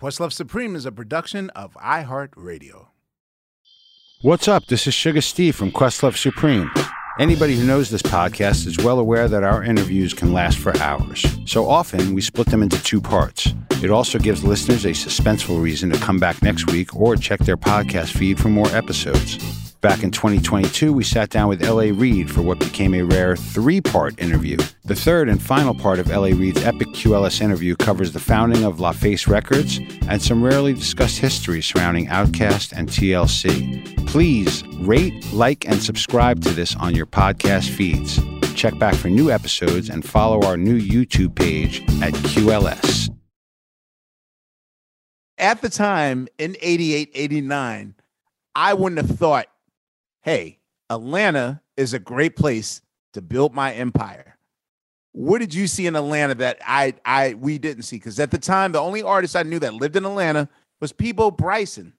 Questlove Supreme is a production of iHeartRadio. What's up? This is Sugar Steve from Questlove Supreme. Anybody who knows this podcast is well aware that our interviews can last for hours. So often, we split them into two parts. It also gives listeners a suspenseful reason to come back next week or check their podcast feed for more episodes. Back in 2022, we sat down with L.A. Reid for what became a rare three part interview. The third and final part of L.A. Reid's epic QLS interview covers the founding of LaFace Records and some rarely discussed history surrounding Outkast and TLC. Please rate, like, and subscribe to this on your podcast feeds. Check back for new episodes and follow our new YouTube page at QLS. At the time in 88, 89, I wouldn't have thought, hey, Atlanta is a great place to build my empire. What did you see in Atlanta that I I we didn't see? Because at the time, the only artist I knew that lived in Atlanta was Peabo Bryson.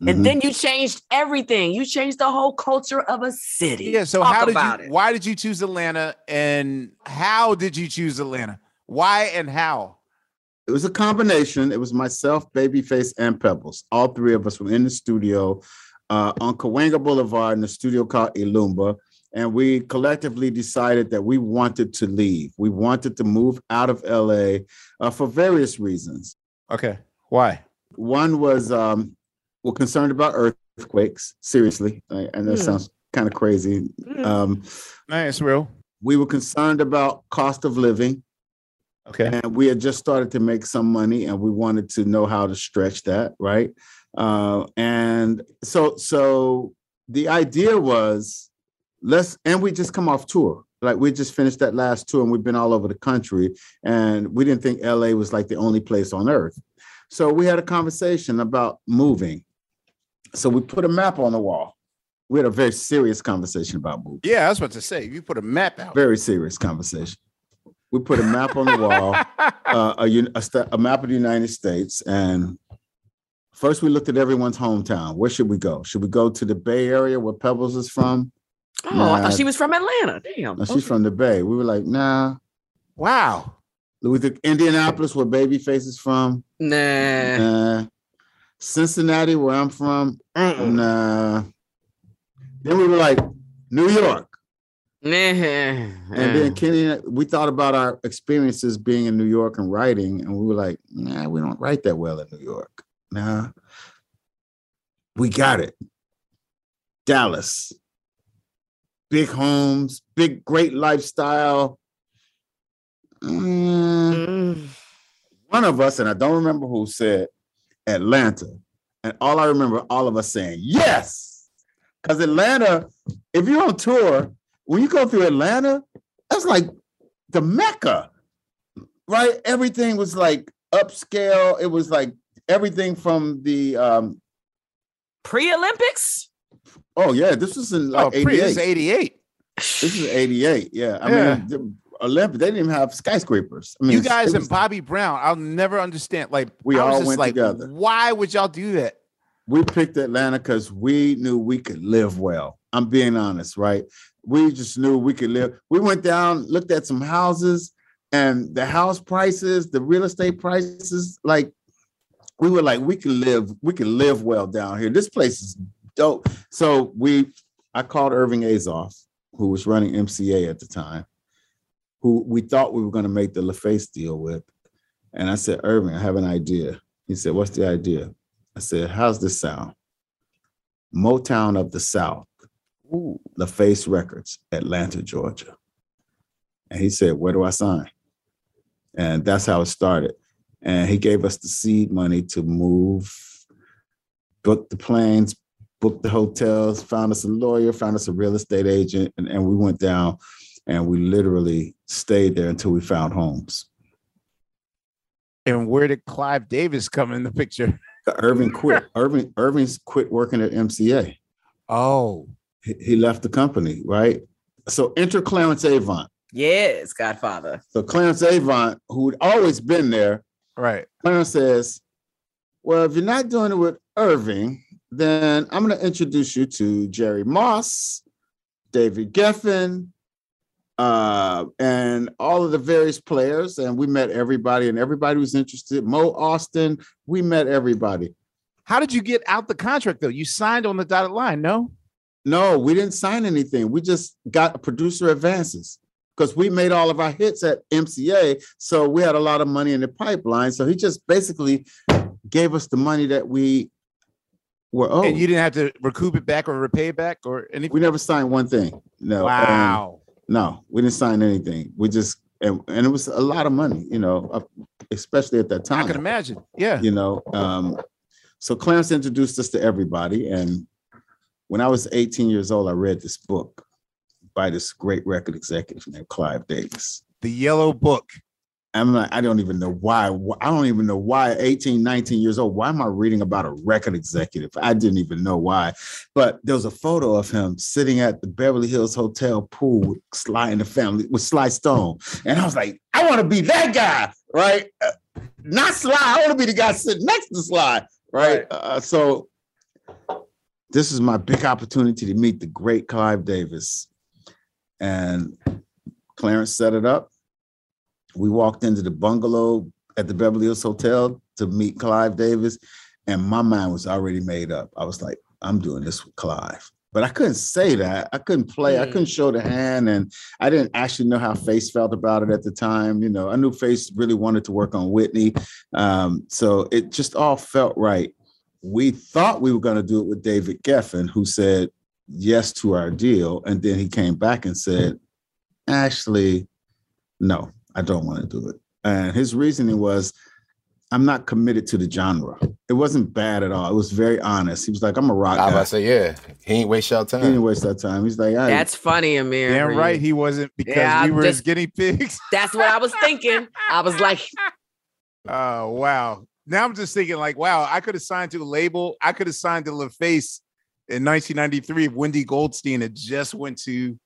And Mhm. then you changed everything. You changed the whole culture of a city. Yeah. So Talk how did you? it. Why did you choose Atlanta? And how did you choose Atlanta? Why and how? It was a combination. It was myself, Babyface, and Pebbles. All three of us were in the studio uh, on Cahuenga Boulevard in the studio called Ilumba. And we collectively decided that we wanted to leave. We wanted to move out of LA uh, for various reasons. Okay. Why? One was um, we're concerned about earthquakes, seriously. I, I know it Hmm. sounds kind of crazy. Mm. Um, Nice, real. we were concerned about cost of living. Okay. and we had just started to make some money and we wanted to know how to stretch that right uh, and so so the idea was let's and we just come off tour. Like we just finished that last tour and we've been all over the country and we didn't think la was like the only place on earth. So we had a conversation about moving. So we put a map on the wall. We had a very serious conversation about moving. Yeah, I was about to say you put a map out. very serious conversation. We put a map on the wall uh, a, a, a map of the United States, and first we looked at everyone's hometown. Where should we go? Should we go to the Bay Area where Pebbles is from? Oh, I thought she was from Atlanta. Damn. No, she's from the Bay. We were like, nah. wow. We think Indianapolis, where Babyface is from. Nah. Nah. Cincinnati, where I'm from. Mm-mm. Nah. Then we were like, New York. Nah. And then Kenny, we thought about our experiences being in New York and writing, and we were like, nah, we don't write that well in New York. Nah. We got it. Dallas. Big homes, big, great lifestyle. Mm, Mm. one of us, and I don't remember who said Atlanta. And all I remember, all of us saying, yes. Because Atlanta, if you're on tour, when you go through Atlanta, that's like the Mecca, right? Everything was like upscale. It was like everything from the, um, Pre-Olympics? oh, yeah, this was in like oh, pre, this is 88. 88. This is 88. Yeah. I Yeah. mean, the Olympic, they didn't even have skyscrapers. I mean, you guys and was- Bobby Brown, I'll never understand. Like We I was all just went like, together. Why would y'all do that? we picked Atlanta because we knew we could live well. I'm being honest, right? We just knew we could live. We went down, looked at some houses, and the house prices, the real estate prices, like we were like, we can live, we can live well down here. This place is dope. So we, I called Irving Azoff, who was running MCA at the time, who we thought we were going to make the LaFace deal with. And I said, Irving, I have an idea. He said, What's the idea? I said, How's this sound? Motown of the South, Ooh. LaFace Records, Atlanta, Georgia. And he said, Where do I sign? And that's how it started. And he gave us the seed money to move, book the planes, book the hotels, found us a lawyer, found us a real estate agent, and, and we went down and we literally stayed there until we found homes. And where did Clive Davis come in the picture? Irving quit. Irving Irving's quit working at MCA. Oh. He, he left the company, right? So enter Clarence Avant. Yes, Godfather. So Clarence Avant, who'd always been there, right? Clarence says, "Well, if you're not doing it with Irving, then I'm going to introduce you to Jerry Moss, David Geffen, uh, and all of the various players. And we met everybody, and everybody was interested. Mo Ostin, we met everybody. How did you get out the contract though? You signed on the dotted line, no? No, we didn't sign anything. We just got producer advances because we made all of our hits at MCA. So we had a lot of money in the pipeline. So he just basically gave us the money that we were owed. And you didn't have to recoup it back or repay it back or anything? We never signed one thing. No. Wow. Um, no, we didn't sign anything. We just and, and it was a lot of money, you know, especially at that time. I can imagine. Yeah. You know, um, so Clarence introduced us to everybody. And when I was 18 years old, I read this book by this great record executive named Clive Davis. The Yellow Book. I'm like, I don't even know why. I don't even know why 18, 19 years old. Why am I reading about a record executive? I didn't even know why. But there was a photo of him sitting at the Beverly Hills Hotel pool with Sly and the family with Sly Stone. And I was like, I want to be that guy, right? Uh, not Sly. I want to be the guy sitting next to Sly, right? right. Uh, so this is my big opportunity to meet the great Clive Davis. And Clarence set it up we walked into the bungalow at the Beverly Hills Hotel to meet Clive Davis, and my mind was already made up. I was like, I'm doing this with Clive. But I couldn't say that. I couldn't play. Mm. I couldn't show the hand, and I didn't actually know how Face felt about it at the time. You know, I knew Face really wanted to work on Whitney, um, so it just all felt right. We thought we were going to do it with David Geffen, who said yes to our deal, and then he came back and said, "Actually, no, I don't want to do it. And his reasoning was, I'm not committed to the genre. It wasn't bad at all. It was very honest. He was like, I'm a rock. I was say, yeah, he ain't waste your time. He didn't waste that time. He's like, that's funny, Amir. Damn right, he wasn't because yeah, we were just, his guinea pigs. That's what I was thinking. I was like, oh wow. Now I'm just thinking, like, wow, I could have signed to a label. I could have signed to LaFace in 1993 if Wendy Goldstein had just went to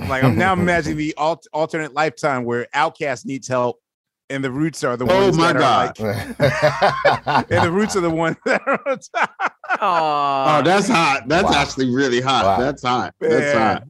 like I'm now imagining the alt- alternate lifetime where Outkast needs help and the roots are the oh ones my that God. are like, and the roots are the ones that are on top. Oh, that's hot. That's wow. actually really hot. Wow. That's hot. That's hot.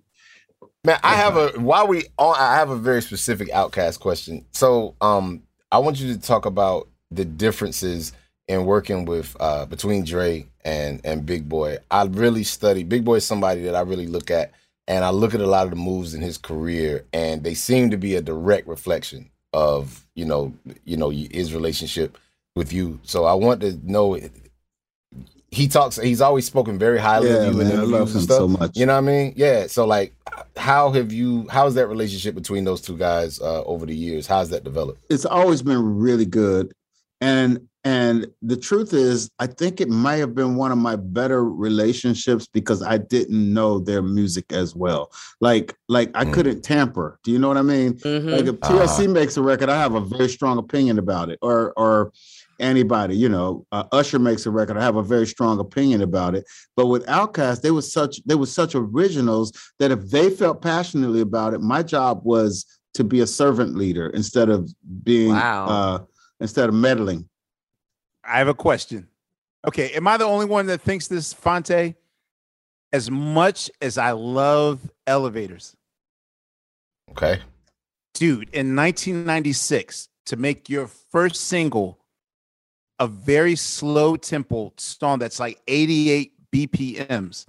Man, I have a while we on I have a very specific Outkast question. So um I want you to talk about the differences in working with uh between Dre and and Big Boy. I really study Big Boy is somebody that I really look at and I look at a lot of the moves in his career, and they seem to be a direct reflection of you know you know his relationship with you. So I want to know. He talks. He's always spoken very highly yeah, of you man, in interviews and stuff. So much. You know what I mean? Yeah. So like, how have you? How's that relationship between those two guys uh, over the years? How's that developed? It's always been really good, and and the truth is, I think it might have been one of my better relationships because I didn't know their music as well. Like, like I mm. couldn't tamper. Do you know what I mean? Mm-hmm. Like if TLC uh-huh. makes a record, I have a very strong opinion about it. Or or anybody, you know, uh, Usher makes a record, I have a very strong opinion about it. But with Outkast, they were such they were such originals that if they felt passionately about it, my job was to be a servant leader instead of being wow. uh, instead of meddling. I have a question. Okay, am I the only one that thinks this, Fonte? As much as I love elevators, Okay. dude, in 1996, to make your first single a very slow tempo song that's like 88 BPMs,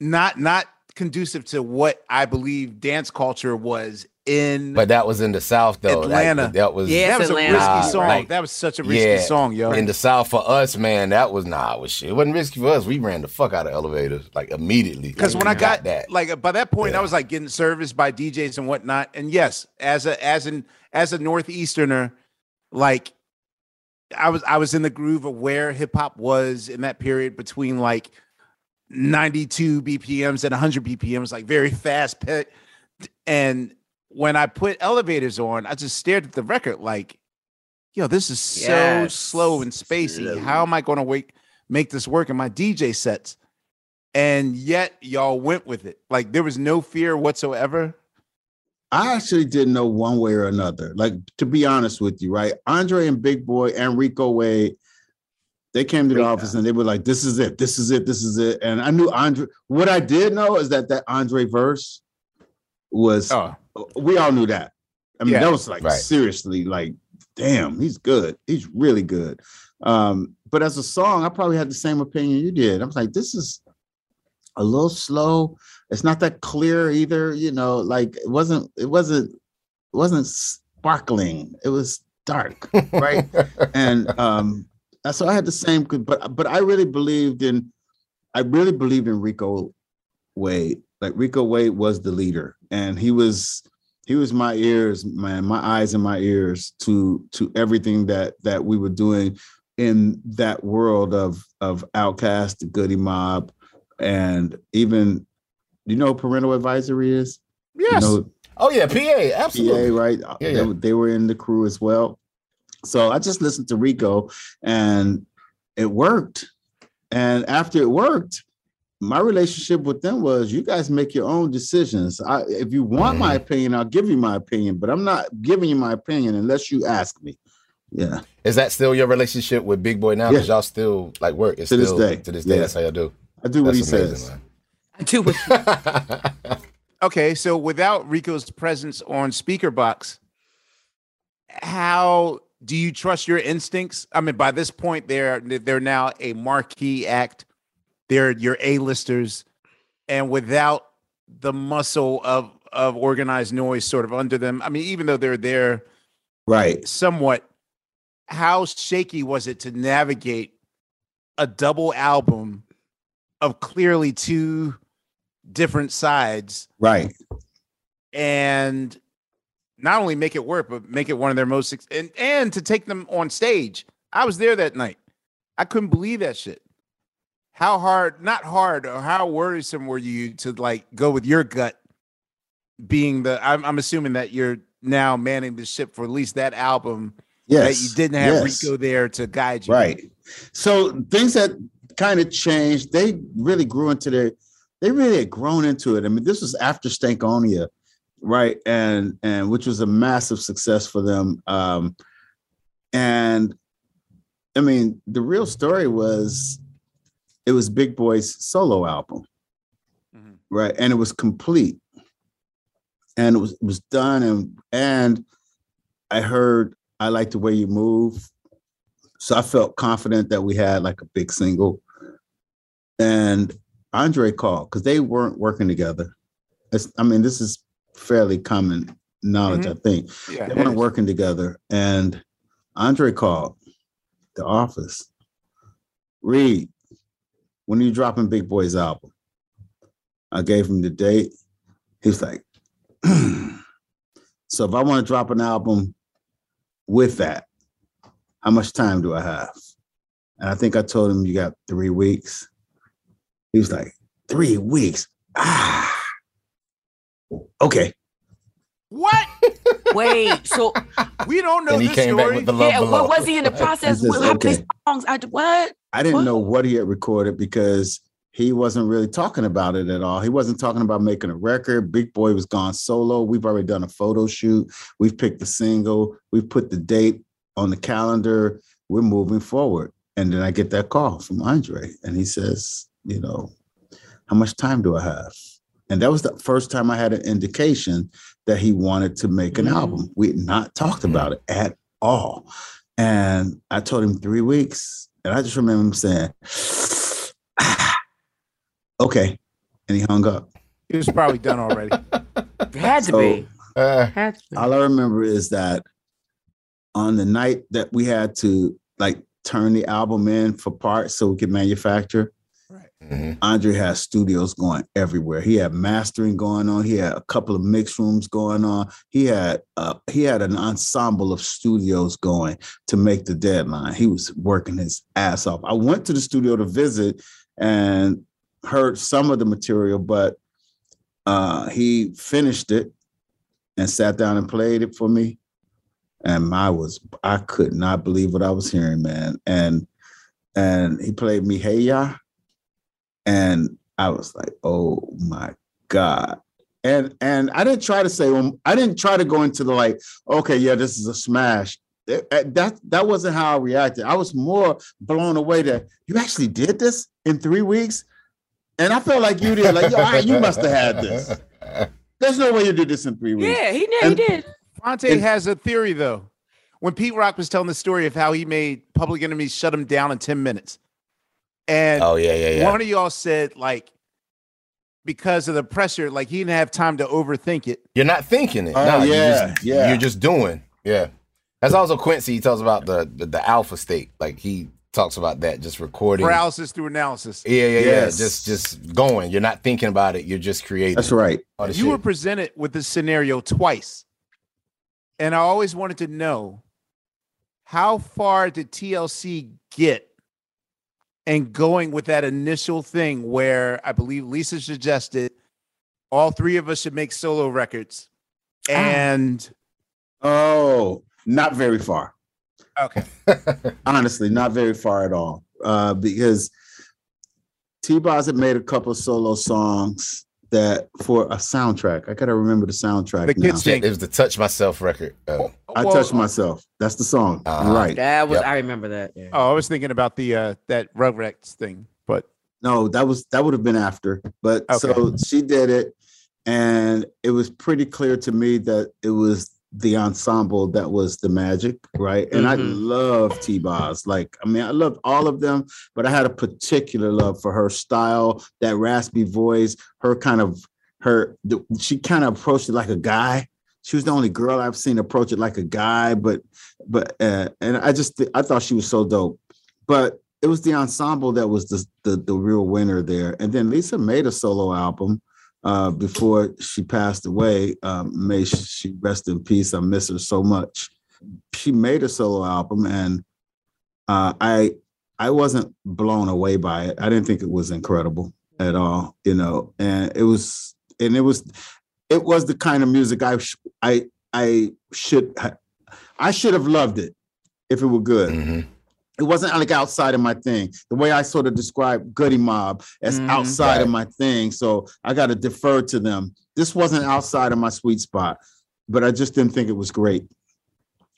not not conducive to what I believe dance culture was in But that was in the South though. Like, Atlanta. that was Yeah. that was Atlanta. a risky Nah, song. like, that was such a risky yeah, song, yo. in the South for us, man. That was nah, it was shit. It wasn't risky for us. We ran the fuck out of elevators like immediately. Because when I we got that, like by that point, I was like getting serviced by DJs and whatnot. And yes, as a as an as a northeasterner, like I was I was in the groove of where hip hop was in that period between like 92 BPMs and 100 BPMs, like very fast pit. And when I put elevators on, I just stared at the record like, yo, this is so slow and spacey. How am I going to wake make this work in my DJ sets? And yet y'all went with it. Like there was no fear whatsoever. I actually didn't know one way or another. Like to be honest with you, right? Andre and Big Boy and Rico Wade, they came to the Great office and they were like, "This is it. This is it. This is it." And I knew Andre. What I did know is that that Andre verse was. Oh, We all knew that. I mean, Yeah. that was like Right. seriously, like, damn, he's good. He's really good. Um, but as a song, I probably had the same opinion you did. I was like, this is a little slow. It's not that clear either. You know, like it wasn't. It wasn't. It wasn't sparkling. It was dark, right? and um, so I had the same. But but I really believed in. I really believed in Rico Wade. Like Rico Wade was the leader, and he was he was my ears, man, my eyes and my ears to to everything that that we were doing in that world of of Outkast, the Goodie Mob, and even you know parental advisory is. yes. You know, oh yeah, PA, absolutely. PA, right? Yeah, they, yeah. they were in the crew as well. So I just listened to Rico and it worked. And after it worked, my relationship with them was you guys make your own decisions. I, if you want my Mm-hmm. opinion, I'll give you my opinion, but I'm not giving you my opinion unless you ask me. Yeah. Is that still your relationship with Big Boy now? Because Yeah. y'all still like work. It's To this still day. to this day. Yeah. That's how y'all do. I do what That's he amazing, says. man. I do what Okay, so without Rico's presence on Speakerboxxx, how do you trust your instincts? I mean, by this point, they're they're now a marquee act. They're your A-listers, and without the muscle of of organized noise sort of under them. I mean, even though they're there Right. somewhat, how shaky was it to navigate a double album of clearly two different sides? Right. and not only make it work, but make it one of their most and and to take them on stage. I was there that night. I couldn't believe that shit. How hard, not hard, or how worrisome were you to like go with your gut being the? I'm, I'm assuming that you're now manning the ship for at least that album Yes. that you didn't have yes. Rico there to guide you. Right. So things that kind of changed, they really grew into their, they really had grown into it. I mean, this was after Stankonia, right? And and which was a massive success for them. Um, and I mean, the real story was it was Big Boy's solo album, Mhm. right? And it was complete. And it was it was done and and I heard I like the way you move. So I felt confident that we had like a big single. And Andre called because they weren't working together. It's, I mean, this is fairly common knowledge, I think. Yeah. They weren't working together. And Andre called the office. Reid, when are you dropping Big Boy's album? I gave him the date. He's like, so if I want to drop an album with that, how much time do I have? And I think I told him you got three weeks. He was like, three weeks. Ah, okay. What? wait. So We don't know and he this came story. back with the love yeah, below. what was he in the process? He says, What okay. songs? I what? I didn't What? know what he had recorded because he wasn't really talking about it at all. He wasn't talking about making a record. Big Boy was gone solo. We've already done a photo shoot. We've picked the single. We've put the date on the calendar. We're moving forward. and then I get that call from Andre, and he says, you know, how much time do I have? And that was the first time I had an indication that he wanted to make an Mhm. album. We had not talked about it at all. And I told him three weeks. And I just remember him saying, "Ah, okay. And he hung up. He was probably done already. Had to So- be. Uh, Had to be. All I remember is that on the night that we had to like turn the album in for parts so we could manufacture, mhm. Andre has studios going everywhere. He had mastering going on. He had a couple of mix rooms going on. He had uh, he had an ensemble of studios going to make the deadline. He was working his ass off. I went to the studio to visit and heard some of the material, but uh, he finished it and sat down and played it for me. And I was I could not believe what I was hearing, man. And and he played me Hey Ya. And I was like, oh my God. And and I didn't try to say, um, I didn't try to go into the like, okay, yeah, this is a smash. It- it- that that wasn't how I reacted. I was more blown away that you actually did this in three weeks. And I felt like you did, like, yo, all right, you must have had this. There's no way you did this in three weeks. Yeah, he did. He did. Fonte And- has a theory though. When Pete Rock was telling the story of how he made Public Enemy shut him down in 10 minutes. And Oh yeah, yeah, yeah. one of y'all said, like, because of the pressure, like he didn't have time to overthink it. You're not thinking it. Uh, oh, no, yeah, you're just, yeah. You're just doing. Yeah. That's also Quincy. He talks about the, the the alpha state. Like he talks about that, just recording. Paralysis through analysis. Yeah, yeah, Yes. yeah. Just just going. You're not thinking about it. You're just creating. That's right. all the You were presented with this scenario twice. And I always wanted to know how far did TLC get and going with that initial thing where I believe Lisa suggested all three of us should make solo records. And Oh, not very far. okay. Honestly, not very far at all. Uh, because T Boz had made a couple of solo songs that for a soundtrack. I gotta remember the soundtrack. The kids Yeah, think it was the Touch Myself record. Uh, I Well, touched myself. That's the song. Uh-huh. right. That was. Yep. I remember that. Yeah. Oh, I was thinking about the uh that Rugrats thing, but No, that was that would have been after. But so she did it, and it was pretty clear to me that it was the ensemble that was the magic, right? And I Mhm. love T Boz. Like, I mean, I loved all of them, but I had a particular love for her style, that raspy voice, her kind of her. the- She kind of approached it like a guy. She was the only girl I've seen approach it like a guy, but but uh, and I just I thought she was so dope. But it was the ensemble that was the, the the real winner there. And then Lisa made a solo album uh, before she passed away. Um, may she rest in peace. I miss her so much. She made a solo album, and uh, I I wasn't blown away by it. I didn't think it was incredible at all, you know. And it was and it was it was the kind of music I sh- I I should I should have loved it if it were good mhm. It wasn't like outside of my thing. The way I sort of describe Goodie Mob as Mhm. outside of my thing, so I got to defer to them. This wasn't outside of my sweet spot, but I just didn't think it was great.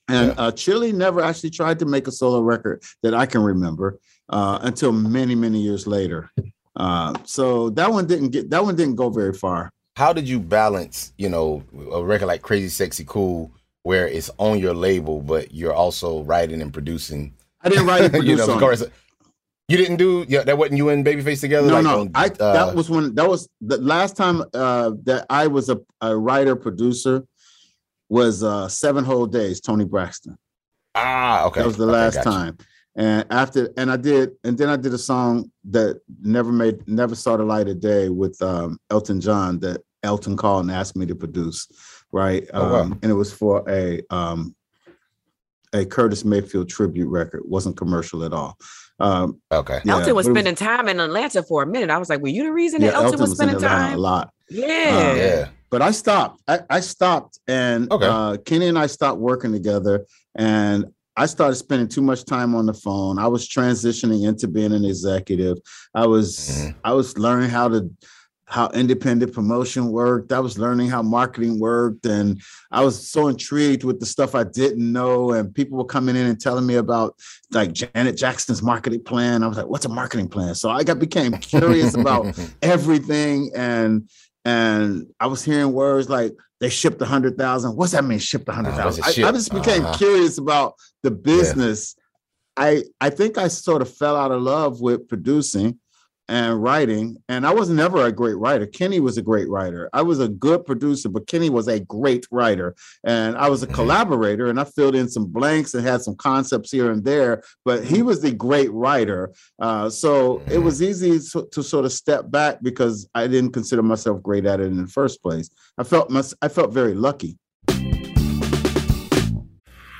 And Yeah. uh, Chili never actually tried to make a solo record that I can remember uh, until many, many years later. Uh, so that one didn't get that one didn't go very far. How did you balance, you know, a record like Crazy Sexy Cool, where it's on your label, but you're also writing and producing? I didn't write and you know, of it. course. You didn't do yeah, that wasn't you and Babyface together. No, like no. on, I uh, that was when that was the last time uh that I was a, a writer producer was uh seven whole days, Toni Braxton. ah okay. That was the Okay, last gotcha. time. And after and I did and then I did a song that never made never saw the light of day with um Elton John that Elton called and asked me to produce, right? Oh, wow. um and it was for a um a Curtis Mayfield tribute record, wasn't commercial at all. Um Okay. yeah, Elton was but it spending time in Atlanta for a minute. I was like, "Were you the reason yeah, that Elton, was in spending Atlanta time?" a lot. Yeah. Um, Yeah. but I stopped. I, I stopped, and Okay. uh, Kenny and I stopped working together, and I started spending too much time on the phone. I was transitioning into being an executive. I was Mhm. I was learning how to how independent promotion worked. I was learning how marketing worked, and I was so intrigued with the stuff I didn't know. And people were coming in and telling me about like Janet Jackson's marketing plan. I was like, "What's a marketing plan?" So I got became curious about everything, and and I was hearing words like they shipped a hundred thousand. What's that mean? Shipped a hundred Uh, thousand? I, I just became Uh-huh. curious about the business. I I think I sort of fell out of love with producing and writing, and I was never a great writer. Kenny was a great writer. I was a good producer, but Kenny was a great writer, and I was a Mhm. collaborator, and I filled in some blanks and had some concepts here and there. But he was the great writer, uh, so it Mhm. was easy to, to sort of step back because I didn't consider myself great at it in the first place. I felt my, I felt very lucky.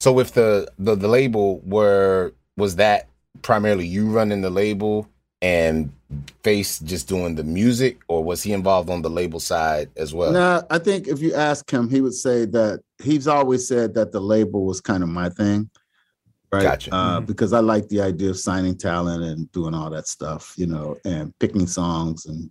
So with the, the the label, were was that primarily you running the label and Face just doing the music, or was he involved on the label side as well? No, I think if you ask him, he would say that he's always said that the label was kind of my thing. Right. Gotcha. Uh, Because I like the idea of signing talent and doing all that stuff, you know, and picking songs and,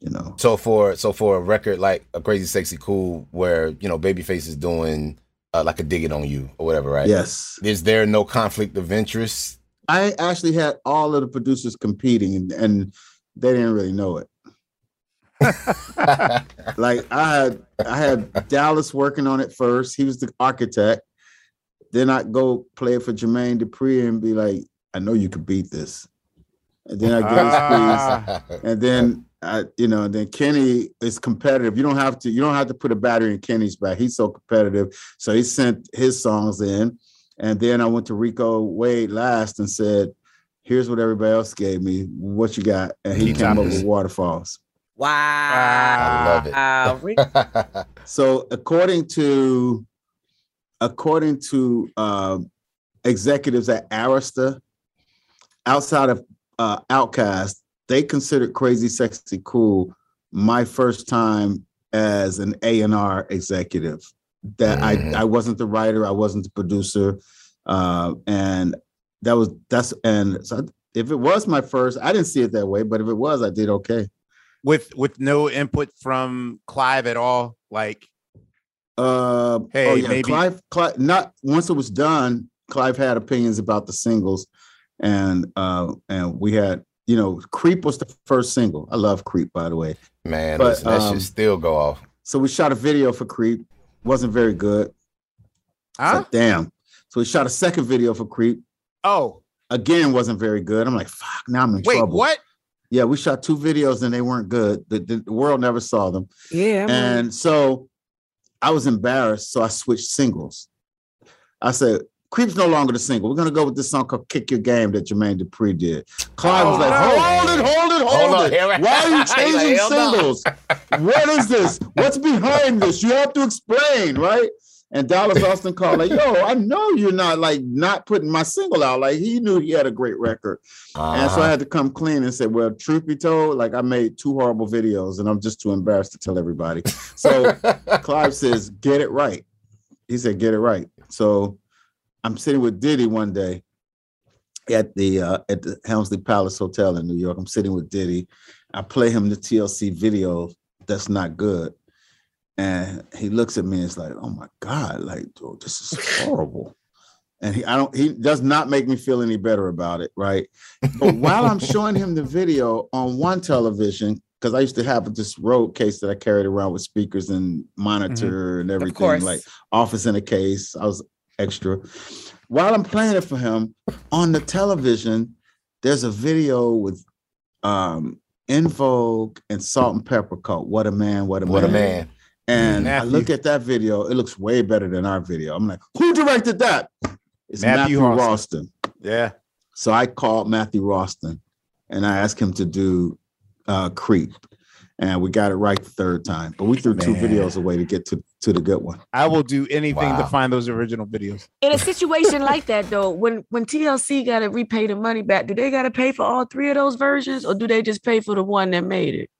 you know. So for so for a record like a Crazy Sexy Cool, where you know Babyface is doing uh, like a dig it on you or whatever, right? Yes. Is there no conflict of interest? I actually had all of the producers competing and, and they didn't really know it. like I had I had Dallas working on it first. He was the architect. Then I'd go play it for Jermaine Dupri and be like, I know you could beat this. And then I get his piece. Ah. And then I, you know, then Kenny is competitive. You don't have to. You don't have to put a battery in Kenny's back. He's so competitive. So he sent his songs in, and then I went to Rico Wade last and said, "Here's what everybody else gave me. What you got?" And he Keep came up toppers. with Waterfalls. Wow. I love it. So according to according to uh, executives at Arista, outside of uh, Outkast, they considered Crazy Sexy Cool my first time as an A and R executive. That Mhm. I I wasn't the writer, I wasn't the producer, uh, and that was that's and so if it was my first, I didn't see it that way, but if it was, I did okay. with with no input from Clive at all. Like, Uh, Hey, oh yeah, maybe- Clive, Clive. Not once it was done, Clive had opinions about the singles, and uh, and we had, you know, "Creep" was the first single. I love "Creep," by the way. Man, But, listen, that um, should still go off. So we shot a video for "Creep." wasn't very good. It's huh? like, damn. So we shot a second video for "Creep." Oh, Again, wasn't very good. I'm like, fuck. Now I'm in wait, trouble. Wait, what? Yeah, we shot two videos and they weren't good. The, the, the world never saw them. yeah. I'm And so I was embarrassed. So I switched singles. I said, Creep's no longer the single. We're going to go with this song called Kick Your Game that Jermaine Dupri did. Clive was Oh, like, hold it, hold it, Hold hold it. Why are you He's like, changing singles? What is this? What's behind this? You have to explain, right? And Dallas Austin called like, yo, I know you're not like not putting my single out. Like he knew he had a great record. And so I Uh-huh. had to come clean and say, well, truth be told, like I made two horrible videos and I'm just too embarrassed to tell everybody. So Clive says, get it right. He said, get it right. So I'm sitting with Diddy one day at the uh, at the Helmsley Palace Hotel in New York. I'm sitting with Diddy. I play him the TLC video that's not good. And he looks at me and It's like, oh my God, like, oh, this is horrible. And he I don't he does not make me feel any better about it, right? But while I'm showing him the video on one television, because I used to have this road case that I carried around with speakers and monitor and everything, like office in a case. I was extra. While I'm playing it for him on the television, there's a video with um En Vogue and Salt-N-Pepa called What a Man, What a what a Man. man. And I look at that video, it looks way better than our video. I'm like, who directed that? It's Matthew, Matthew Rolston. Yeah. So I called Matthew Rolston and I asked him to do uh Creep. And we got it right the third time. But we threw two videos away to get to, to the good one. I will do anything to find those original videos. In a situation like that, though, when when TLC got to repay the money back, do they got to pay for all three of those versions, or do they just pay for the one that made it?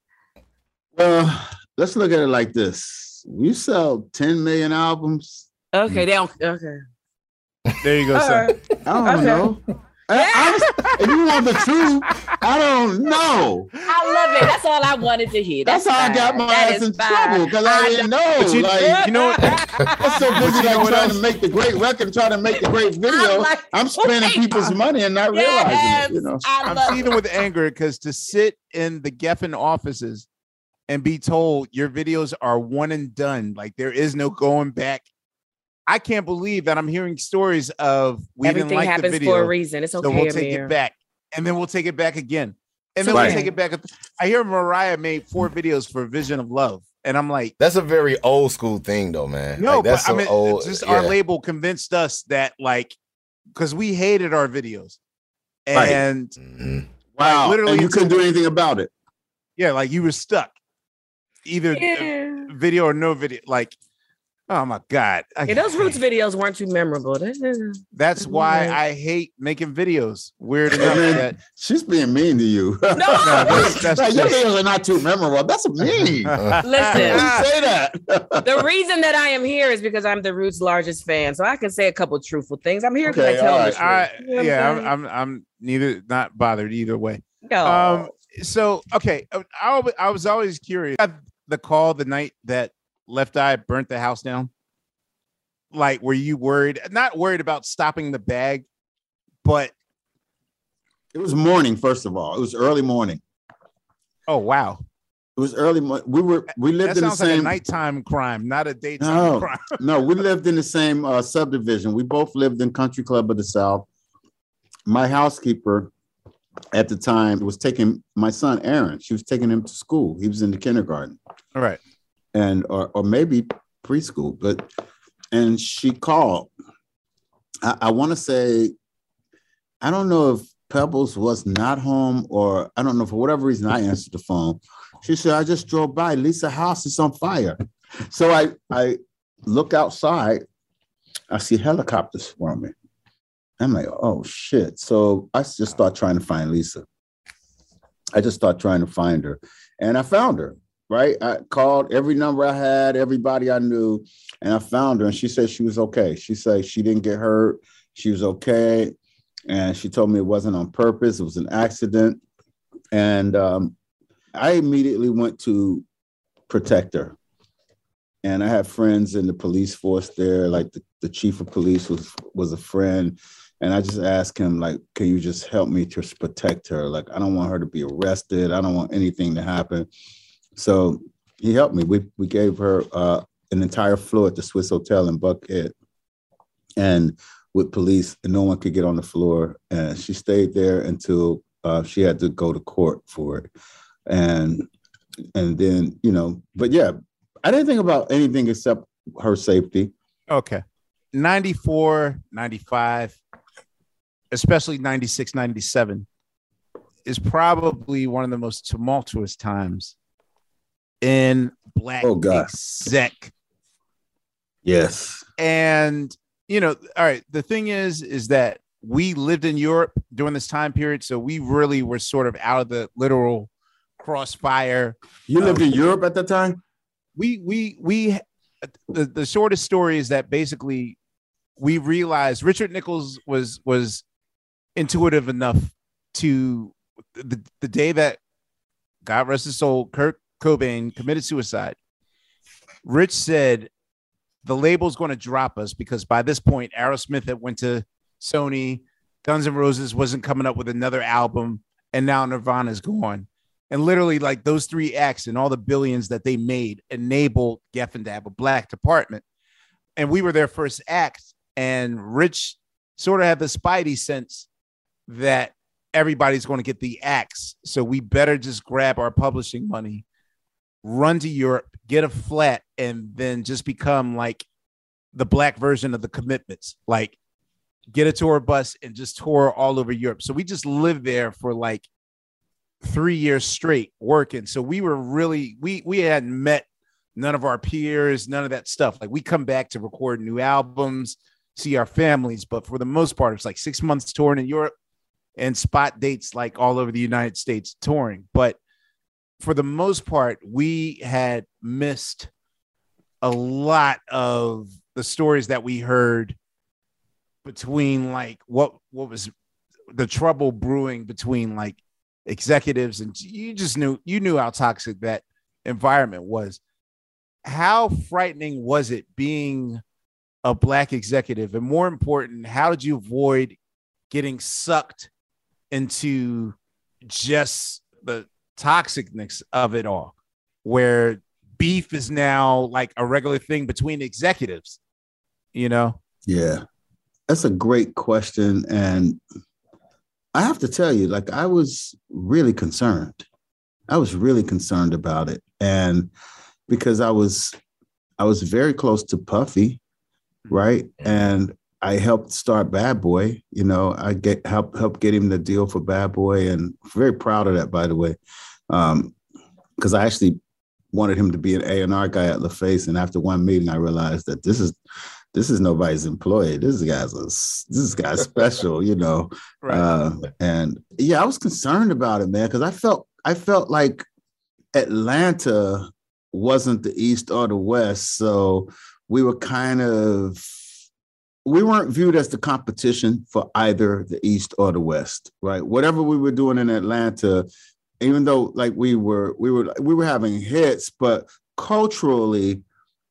Well, let's look at it like this. we sell 10 million albums. Okay, they don't. Okay. There you go, sir. right. I don't Okay. know. I- if you want the truth, I don't know. I love it. That's all I wanted to hear. That's, how I got my That ass is in fine. trouble because I, didn't know. But you- like, you know what? I'm so busy you know like trying else? to make the great record, trying to make the great video. like, I'm spending wait. people's uh, money and not realizing it. You know. I I'm love seething with anger because to sit in the Geffen offices and be told your videos are one and done, like there is no going back. I can't believe that I'm hearing stories of we Everything didn't like the happens video, for a reason. It's okay, so we'll take Amir. it back, and then we'll take it back again, and It's then we'll take it back. I hear Mariah made four videos for Vision of Love, and I'm like, That's a very old school thing, though, man. no, Like, that's but I so mean, old. just our label convinced us that like because we hated our videos, Right. and Mhm. Wow. literally and you couldn't do anything about it. yeah, like you were stuck, either Yeah. video or no video. Like, oh my god, I- Yeah, those Roots videos weren't too memorable. That is- why I hate making videos. Weird enough then- that She's being mean to you. No, that's- that's like, your just- videos are not too memorable. That's mean. Listen, say that? the reason that I am here is because I'm the Roots' largest fan, so I can say a couple truthful things. I'm here because Okay, I tell all the truth. I, You know yeah. I'm, I'm I'm neither not bothered either way. No. Um, so okay, I, I was always curious. Got The call the night that Left Eye burnt the house down. Like, were you worried? Not worried about stopping the bag, but It was morning, first of all. It was early morning. oh wow, It was early. mo- We were we lived that in the sounds like a same. nighttime crime, not a daytime No. crime. no, we lived in the same uh, subdivision. We both lived in Country Club of the South. My housekeeper at the time was taking my son Aaron. She was taking him to school. He was in the kindergarten. All right. And or or maybe preschool, but and she called. I, I want to say, I don't know if Pebbles was not home or I don't know for whatever reason I answered the phone. She said, I just drove by. Lisa house is on fire. So I I look outside. I see helicopters swarming. I'm like, oh shit. So I just start trying to find Lisa. I just start trying to find her. And I found her, right? I called every number I had, everybody I knew, and I found her. And she said she was okay. She said she didn't get hurt. She was okay. And she told me it wasn't on purpose, it was an accident. And um, I immediately went to protect her. And I had friends in the police force there, like the, the chief of police was was a friend. And I just asked him, like, can you just help me to protect her? Like, I don't want her to be arrested. I don't want anything to happen. So he helped me. We we gave her uh, an entire floor at the Swiss Hotel in Buckhead, and with police, and no one could get on the floor. And she stayed there until uh, she had to go to court for it. And and then you know, but yeah, I didn't think about anything except her safety. Okay. 94, 95, especially 96, 97 is probably one of the most tumultuous times in black Oh, God. exec. Yes. And you know, all right, the thing is is that we lived in Europe during this time period, so we really were sort of out of the literal crossfire. You lived in um, Europe at the time? we we we the, the shortest story is that basically we realized Richard Nichols was was intuitive enough to the, the day that God rest his soul, Kurt Cobain committed suicide. Rich said the label's going to drop us because by this point Aerosmith had went to Sony, Guns N' Roses wasn't coming up with another album, and now Nirvana's gone. And literally, like those three acts and all the billions that they made enabled Geffen to have a black department. And we were their first act. And Rich sort of had the spidey sense that everybody's going to get the axe. So we better just grab our publishing money, run to Europe, get a flat, and then just become like the black version of the commitments. Like get a tour bus and just tour all over Europe. So we just lived there for like three years straight working. So we were really we we hadn't met none of our peers, none of that stuff. Like we come back to record new albums, see our families, but for the most part, it's like six months touring in Europe and spot dates like all over the United States touring. But for the most part, we had missed a lot of the stories that we heard between like what what was the trouble brewing between like executives and you just knew you knew how toxic that environment was. How frightening was it being a black executive? And more important how did you avoid getting sucked into just the toxicness of it all where beef is now like a regular thing between executives you know Yeah. That's a great question. And I have to tell you, like, I was really concerned. I was really concerned about it. And because I was, I was very close to Puffy, right? Mm-hmm. And I helped start Bad Boy. You know, I get help help get him the deal for Bad Boy, and very proud of that, by the way, because I actually wanted him to be an A and R guy at LaFace, and after one meeting, I realized that this is this is nobody's employee. This guy's a, this guy's special, you know. Right. Uh, and yeah, I was concerned about it, man, because I felt I felt like Atlanta wasn't the East or the West, so we were kind of we weren't viewed as the competition for either the East or the West, right? Whatever we were doing in Atlanta, even though like we were we were we were having hits, but culturally,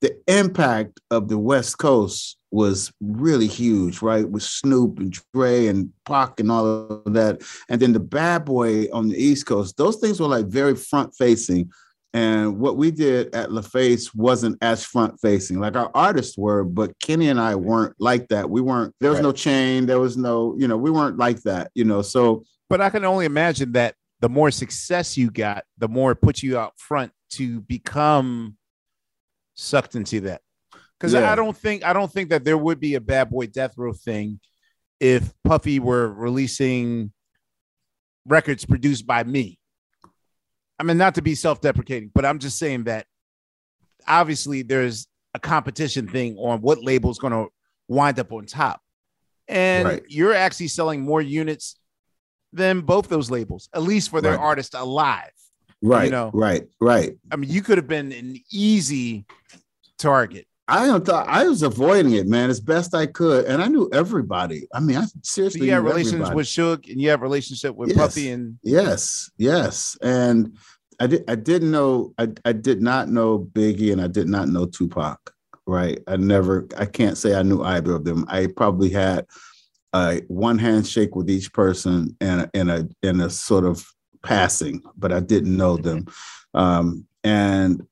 the impact of the West Coast was really huge, right? With Snoop and Dre and Pac and all of that, and then the Bad Boy on the East Coast. Those things were like very front facing. And what we did at LaFace wasn't as front facing, like our artists were, but Kenny and I weren't like that. We weren't, there was no chain, there was no, you know, we weren't like that, you know. So But I can only imagine that the more success you got, the more it puts you out front to become sucked into that. Because Yeah. I don't think I don't think that there would be a bad boy death row thing if Puffy were releasing records produced by me. I mean, not to be self-deprecating, but I'm just saying that obviously there's a competition thing on what label's going to wind up on top. And Right. you're actually selling more units than both those labels, at least for their Right. artist alive. Right. You know. Right. Right. I mean, you could have been an easy target. I don't thought I was avoiding it, man, as best I could, and I knew everybody. I mean, I So seriously you have relations everybody. with Suge and you have relationship with Yes. Puffy and Yes, yes, and I did. I didn't know. I I did not know Biggie, and I did not know Tupac. Right. I never. I can't say I knew either of them. I probably had a one handshake with each person and in a in a sort of passing, but I didn't know them. Um, and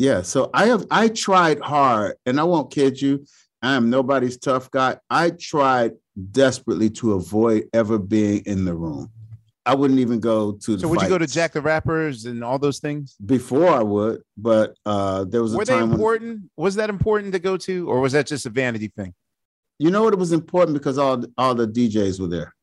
yeah, so I have. I tried hard, and I won't kid you. I am nobody's tough guy. I tried desperately to avoid ever being in the room. I wouldn't even go to the so would you go to. Jack the Rappers and all those things? before I would, but uh there was a Were they time when important? Was that important to go to, or was that just a vanity thing? you know what it was important because all all the DJs were there.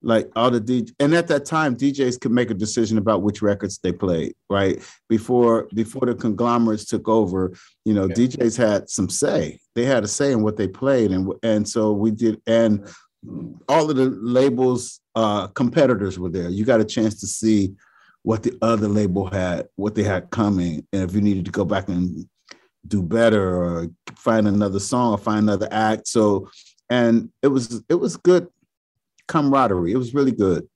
Like all the DJ and at that time DJs could make a decision about which records they played, right? Before before the conglomerates took over, you know, DJs had some say. They had a say in what they played and and so we did and all of the labels uh competitors were there. You got a chance to see what the other label had, what they had coming and if you needed to go back and do better or find another song or find another act. So, and it was it was good camaraderie. It was really good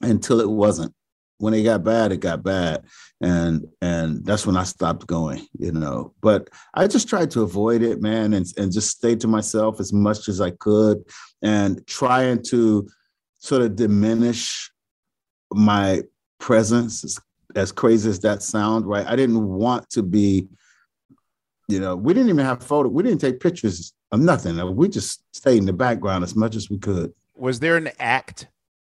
until it wasn't. When it got bad, it got bad, and and that's when I stopped going. You know, but I just tried to avoid it, man, and and just stay to myself as much as I could, and trying to sort of diminish my presence. As, as crazy as that sound, right? I didn't want to be you know, we didn't even have photo. We didn't take pictures of nothing. We just stayed in the background as much as we could. Was there an act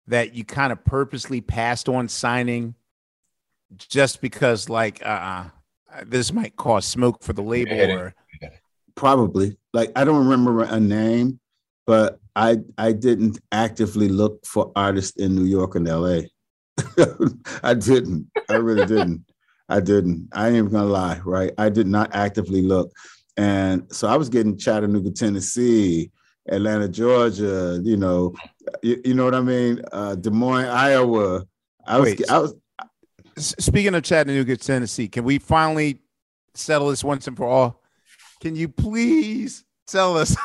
that you kind of purposely passed on signing just because, like, uh, uh this might cause smoke for the label, or Probably, like I don't remember a name, but I I didn't actively look for artists in New York and L.A. I didn't. I really didn't. I didn't. I ain't even gonna lie, right? I did not actively look, and so I was getting Chattanooga, Tennessee, Atlanta, Georgia. You know, you, you know what I mean? Uh, Des Moines, Iowa. I was. Wait, I was. Speaking of Chattanooga, Tennessee, can we finally settle this once and for all? Can you please tell us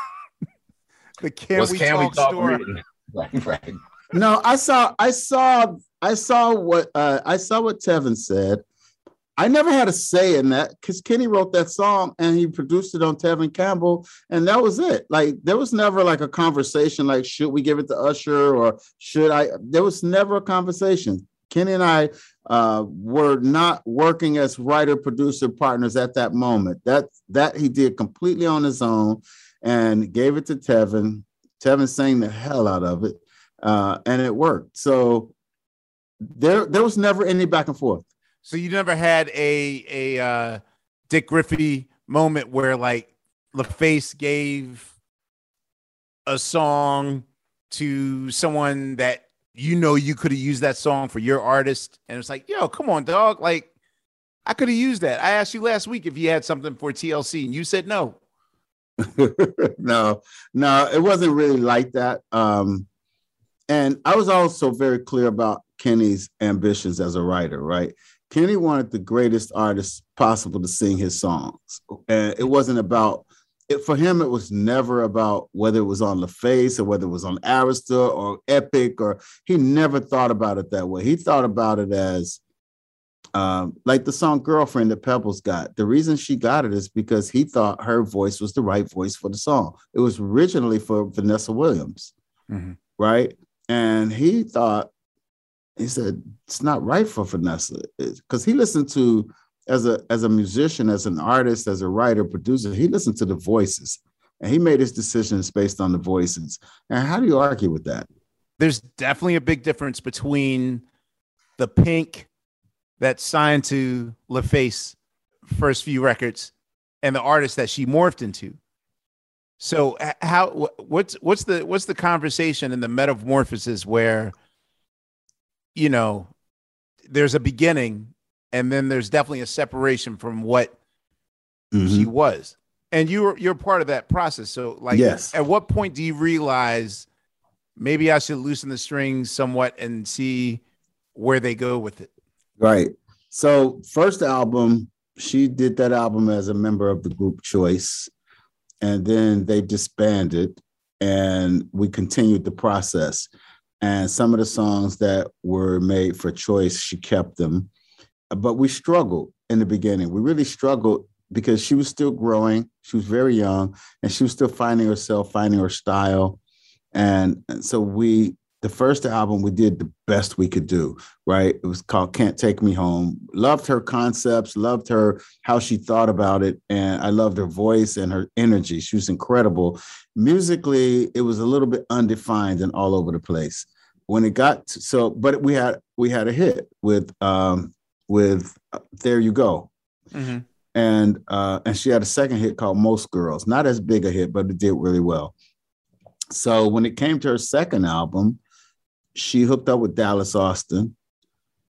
the Can What's We Can We Talk Talk store? Right, right. No, I saw, I saw, I saw what uh, I saw what Tevin said. I never had a say in that because Kenny wrote that song and he produced it on Tevin Campbell, and that was it. Like there was never like a conversation like should we give it to Usher or should I? There was never a conversation. Kenny and I uh, were not working as writer producer partners at that moment. That that he did completely on his own and gave it to Tevin. Tevin sang the hell out of it, uh, and it worked. So there there was never any back and forth. So you never had a a uh, Dick Griffey moment where like LaFace gave a song to someone that you know you could have used that song for your artist, and it's like, yo, come on, dog, like I could have used that. I asked you last week if you had something for TLC, and you said no. no, no, it wasn't really like that. Um, and I was also very clear about Kenny's ambitions as a writer, right? Kenny wanted the greatest artists possible to sing his songs. And it wasn't about it for him, it was never about whether it was on LaFace or whether it was on Arista or Epic, or he never thought about it that way. He thought about it as um, like the song Girlfriend that Pebbles got. The reason she got it is because he thought her voice was the right voice for the song. It was originally for Vanessa Williams, Mhm. right? And he thought, he said, it's not right for Vanessa. Because he listened to as a as a musician, as an artist, as a writer, producer, he listened to the voices and he made his decisions based on the voices. And how do you argue with that? there's definitely a big difference between the pink that signed to LaFace first few records and the artist that she morphed into. So how what's what's the what's the conversation and the metamorphosis where you know there's a beginning and then there's definitely a separation from what mm-hmm. she was. And you're you're part of that process. So like yes. at what point do you realize maybe I should loosen the strings somewhat and see where they go with it? Right. So first album, she did that album as a member of the group Choice. And then they disbanded and we continued the process. And some of the songs that were made for Choice, she kept them. But we struggled in the beginning. We really struggled because she was still growing. She was very young and she was still finding herself, finding her style. And, so we, the first album, we did the best we could do, right? It was called Can't Take Me Home. Loved her concepts, loved her, how she thought about it. And I loved her voice and her energy. She was incredible. Musically, it was a little bit undefined and all over the place. When it got to, so, but we had, we had a hit with, um, with uh, There You Go. Mm-hmm and uh, and she had a second hit called Most Girls. Not as big a hit, but it did really well. So when it came to her second album, she hooked up with Dallas Austin.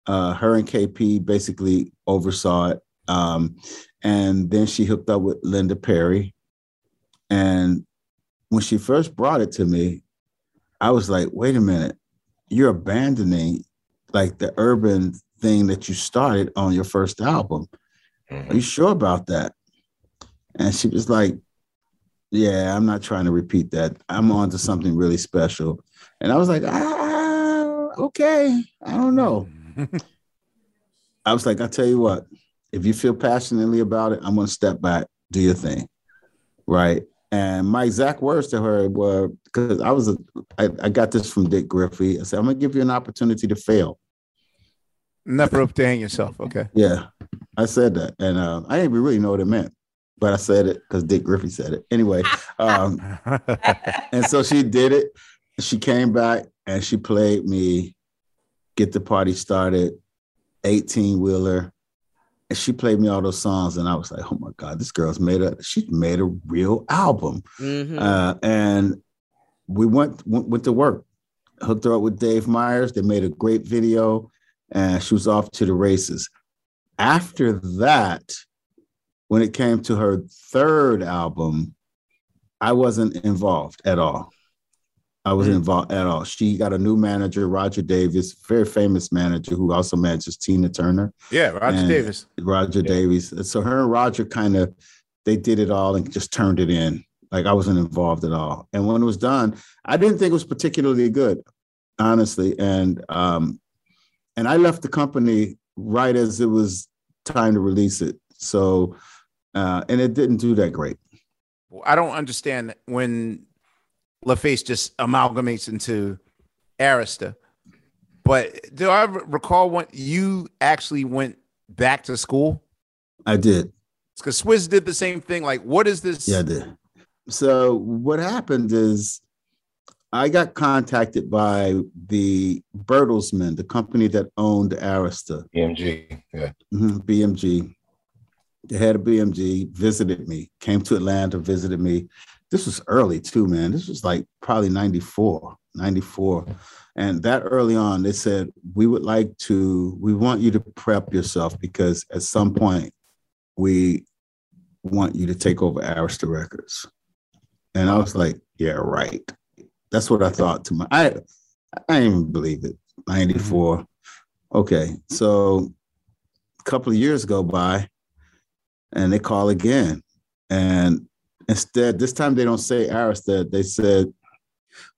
Uh, her and KP basically oversaw it, um, and then she hooked up with Linda Perry. And when she first brought it to me, I was like, "Wait a minute, you're abandoning like the urban thing that you started on your first album." Mm-hmm. Are you sure about that? And she was like, Yeah, I'm not trying to repeat that. I'm on to something really special. And I was like, ah, okay. I don't know. I was like, I'll tell you what, if you feel passionately about it, I'm gonna step back, do your thing. Right. And my exact words to her were because I was a, I, I got this from Dick Griffey. I said, I'm gonna give you an opportunity to fail. Never up to hang yourself. Okay. Yeah. I said that, and uh, I didn't really know what it meant, but I said it because Dick Griffey said it. Anyway, um, and so she did it. She came back and she played me "Get the Party Started," "18 Wheeler," and she played me all those songs, and I was like, "Oh my God, this girl's made a she's made a real album." Mm-hmm. Uh, and we went, went went to work, hooked her up with Dave Meyers. They made a great video, and she was off to the races after that, when it came to her third album, I wasn't involved at all. I wasn't mm. involved at all. She got a new manager, Roger Davies, very famous manager who also manages Tina Turner. Yeah, Roger Davies. Roger yeah. Davies. So her and Roger kind of they did it all and just turned it in. Like I wasn't involved at all. And when it was done, I didn't think it was particularly good, honestly. And um, and I left the company right as it was time to release it. So, uh, and it didn't do that great. I don't understand when LaFace just amalgamates into Arista. But do I recall when you actually went back to school? I did. Because Swizz did the same thing. Like, what is this? Yeah, I did. So what happened is I got contacted by the Bertelsmann, the company that owned Arista. BMG, yeah. Mm-hmm, BMG. The head of BMG visited me, came to Atlanta, visited me. This was early too, man. This was like probably 94, 94. And that early on, they said, we would like to, we want you to prep yourself because at some point we want you to take over Arista Records. And I was like, yeah, right. That's what I thought to my I I didn't even believe it. 94. Mm-hmm. Okay. So a couple of years go by and they call again. And instead, this time they don't say Arista, they said,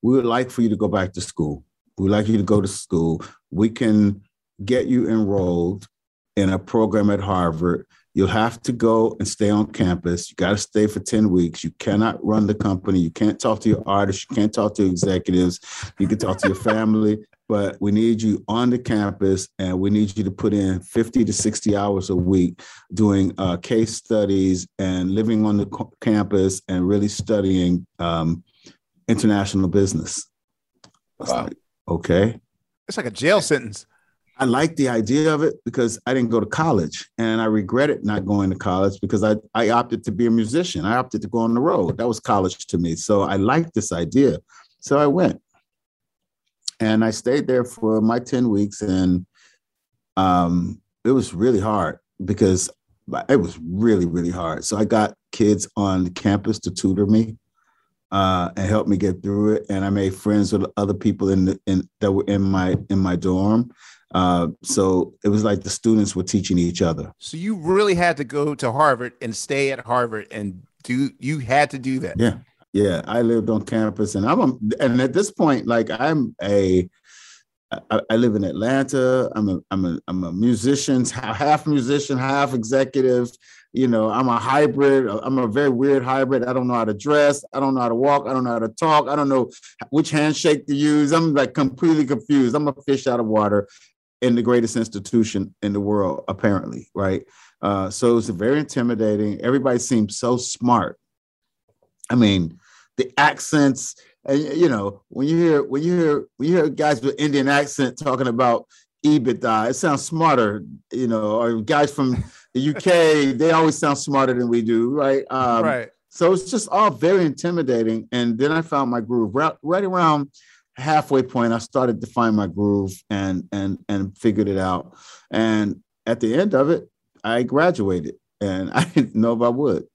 We would like for you to go back to school. We'd like you to go to school. We can get you enrolled in a program at Harvard You'll have to go and stay on campus. You got to stay for 10 weeks. You cannot run the company. You can't talk to your artists. You can't talk to executives. You can talk to your family, but we need you on the campus and we need you to put in 50 to 60 hours a week doing uh, case studies and living on the co- campus and really studying um, international business. Wow. Like, okay. It's like a jail sentence. I like the idea of it because I didn't go to college and I regretted not going to college because I, I opted to be a musician. I opted to go on the road. That was college to me. So I liked this idea. So I went and I stayed there for my 10 weeks and um, it was really hard because it was really, really hard. So I got kids on campus to tutor me uh, and help me get through it. And I made friends with other people in the in that were in my in my dorm. Uh, so it was like the students were teaching each other. So you really had to go to Harvard and stay at Harvard and do you had to do that. Yeah. Yeah. I lived on campus and I'm a, and at this point, like I'm a I, I live in Atlanta. I'm a I'm a I'm a musician, half musician, half executive. You know, I'm a hybrid. I'm a very weird hybrid. I don't know how to dress. I don't know how to walk. I don't know how to talk. I don't know which handshake to use. I'm like completely confused. I'm a fish out of water in the greatest institution in the world, apparently, right? Uh, so it was very intimidating. Everybody seemed so smart. I mean, the accents, and you know, when you hear when you hear when you hear guys with Indian accent talking about EBITDA, it sounds smarter, you know, or guys from the UK, they always sound smarter than we do, right? Um, right. So it's just all very intimidating. And then I found my groove right, right around halfway point, I started to find my groove and and and figured it out. And at the end of it, I graduated, and I didn't know if I would.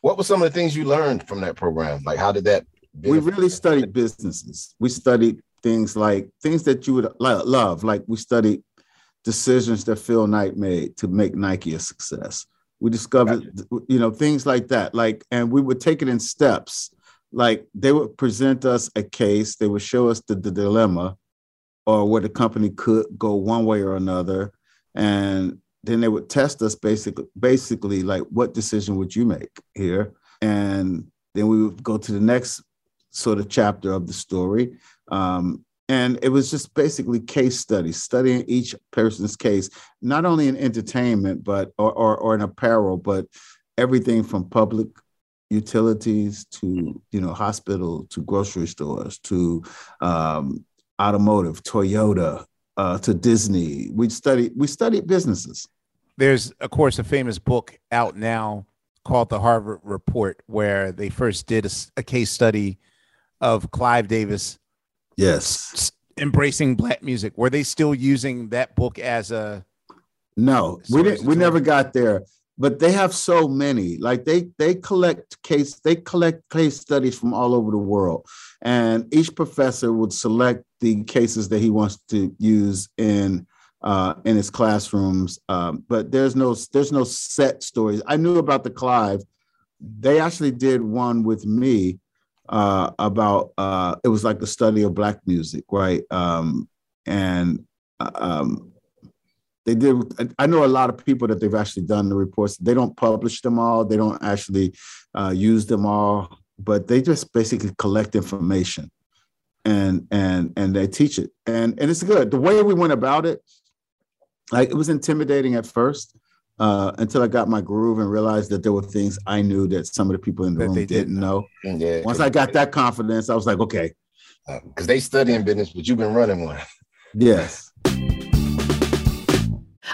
What were some of the things you learned from that program? Like, how did that? We really studied businesses. We studied things like things that you would love. Like we studied decisions that Phil Knight made to make Nike a success. We discovered, gotcha. you know, things like that. Like, and we would take it in steps like they would present us a case, they would show us the, the dilemma or where the company could go one way or another. And then they would test us basically, basically like what decision would you make here? And then we would go to the next sort of chapter of the story. Um, and it was just basically case studies, studying each person's case, not only in entertainment, but or, or, or in apparel, but everything from public utilities to you know hospital to grocery stores to um, automotive toyota uh, to disney. We studied we studied businesses. There's of course a famous book out now called the harvard report where they first did a, a case study of clive davis yes. embracing black music. Were they still using that book as a no we didn't we never got there but they have so many like they they collect case they collect case studies from all over the world. And each professor would select the cases that he wants to use in uh, in his classrooms. Um, but there's no there's no set stories. I knew about the clive. They actually did one with me uh, about uh, it was like the study of black music right? Um, and uh, um, they did i know a lot of people that they've actually done the reports they don't publish them all they don't actually uh, use them all but they just basically collect information and and and they teach it and and it's good the way we went about it like it was intimidating at first uh, until I got my groove and realized that there were things I knew that some of the people in the room didn't, didn't know. Yeah, Once I got that confidence, I was like, okay. Because uh, they study in business, but you've been running one. Yes.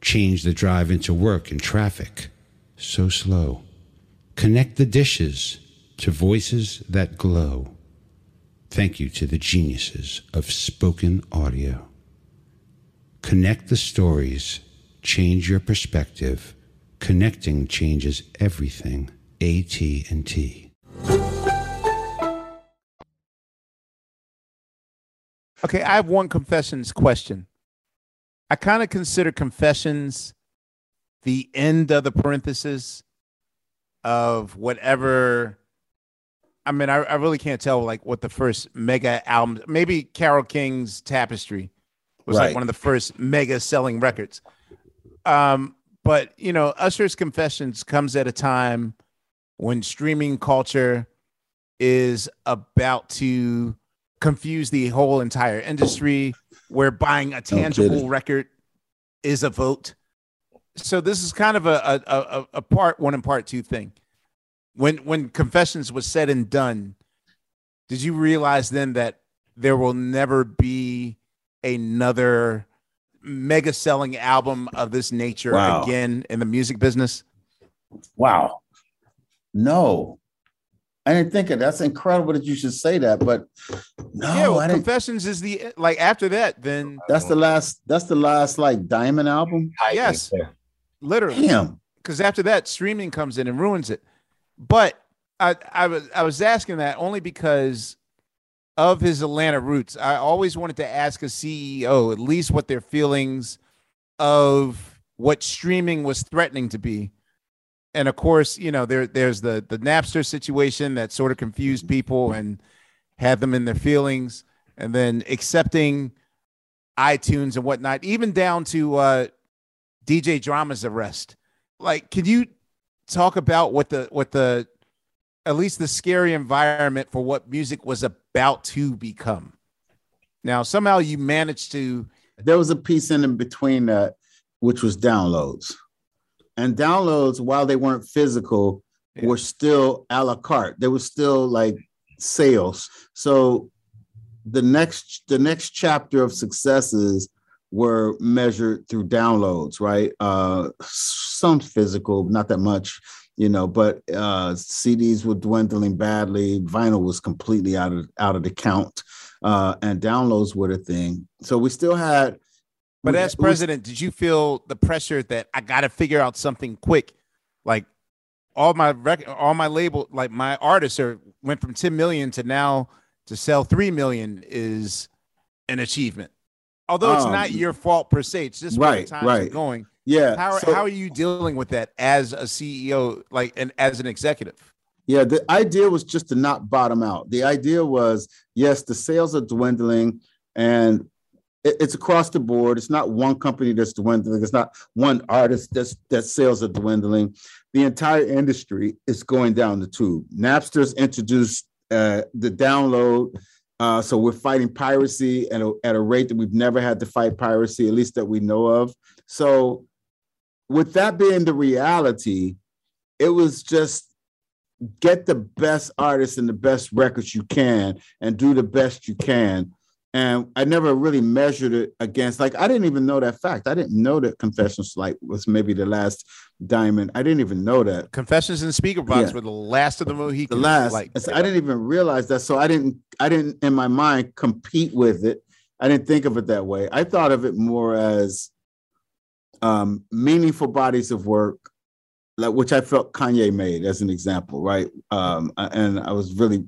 Change the drive into work and traffic. So slow. Connect the dishes to voices that glow. Thank you to the geniuses of spoken audio. Connect the stories, change your perspective. Connecting changes everything. AT&T. Okay, I have one confessions question. I kind of consider confessions the end of the parenthesis of whatever. I mean, I, I really can't tell like what the first mega album, maybe Carole King's Tapestry was Right. like one of the first mega selling records. Um, but you know, Usher's Confessions comes at a time when streaming culture is about to confuse the whole entire industry, where buying a tangible kidding. record is a vote. So this is kind of a a, a a part one and part two thing. When when Confessions was said and done, did you realize then that there will never be another mega selling album of this nature Wow. again in the music business? Wow. No. I didn't think it. That's incredible that you should say that, but no, yeah, well, I didn't. Confessions is the like after that, then That's the last. That's the last like Diamond album. yes, literally. Damn. because after that streaming comes in and ruins it but I, I was i was asking that only because of his atlanta roots i always wanted to ask a ceo at least what their feelings of what streaming was threatening to be and of course you know there there's the the napster situation that sort of confused people and had them in their feelings and then accepting itunes and whatnot even down to uh dj drama's arrest. Like can you talk about what the what the at least the scary environment for what music was about to become? Now somehow you managed to There was a piece in between that, which was downloads, and downloads while they weren't physical Yeah. were still a la carte. They were still like sales. So the next the next chapter of successes were measured through downloads, right? Uh, some physical, not that much, you know, but uh, CDs were dwindling badly. Vinyl was completely out of out of the count, uh, and downloads were the thing. So we still had. But as was- president did you feel the pressure that i gotta figure out something quick like all my rec- all my label like my artists are went from 10 million to now to sell 3 million is an achievement although it's Um, not your fault per se it's just where the right, are right. going yeah. how, so- how are you dealing with that as a ceo like and as an executive Yeah, the idea was just to not bottom out. The idea was yes, the sales are dwindling and it's across the board. It's not one company that's dwindling. It's not one artist that's that sales are dwindling. The entire industry is going down the tube. Napster's introduced uh, the download. Uh, so we're fighting piracy at a, at a rate that we've never had to fight piracy, at least that we know of. So with that being the reality, it was just get the best artists and the best records you can and do the best you can. And I never really measured it against, like, I didn't even know that fact. I didn't know that Confessions Light was maybe the last diamond. I didn't even know that. Confessions and Speakerboxxx Yeah. were the last of the Mohicans. The last, like so I didn't even realize that. So I didn't, I didn't in my mind compete with it. I didn't think of it that way. I thought of it more as um, meaningful bodies of work, like which I felt Kanye made as an example, right? Um, and I was really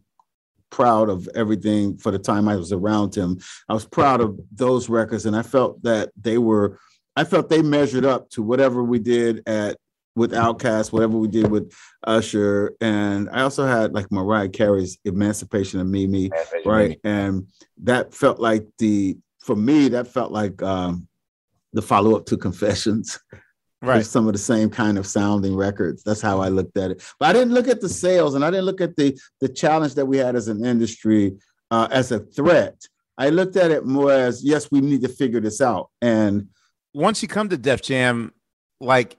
proud of everything for the time I was around him. I was proud of those records, and I felt that they were, I felt they measured up to whatever we did at with Outkast, whatever we did with Usher, and I also had like Mariah Carey's "Emancipation of Mimi," right? And that felt like the for me that felt like um, the follow up to Confessions. Right. Some of the same kind of sounding records. That's how I looked at it. But I didn't look at the sales and I didn't look at the the challenge that we had as an industry uh, as a threat. I looked at it more as yes, we need to figure this out. And once you come to Def Jam, like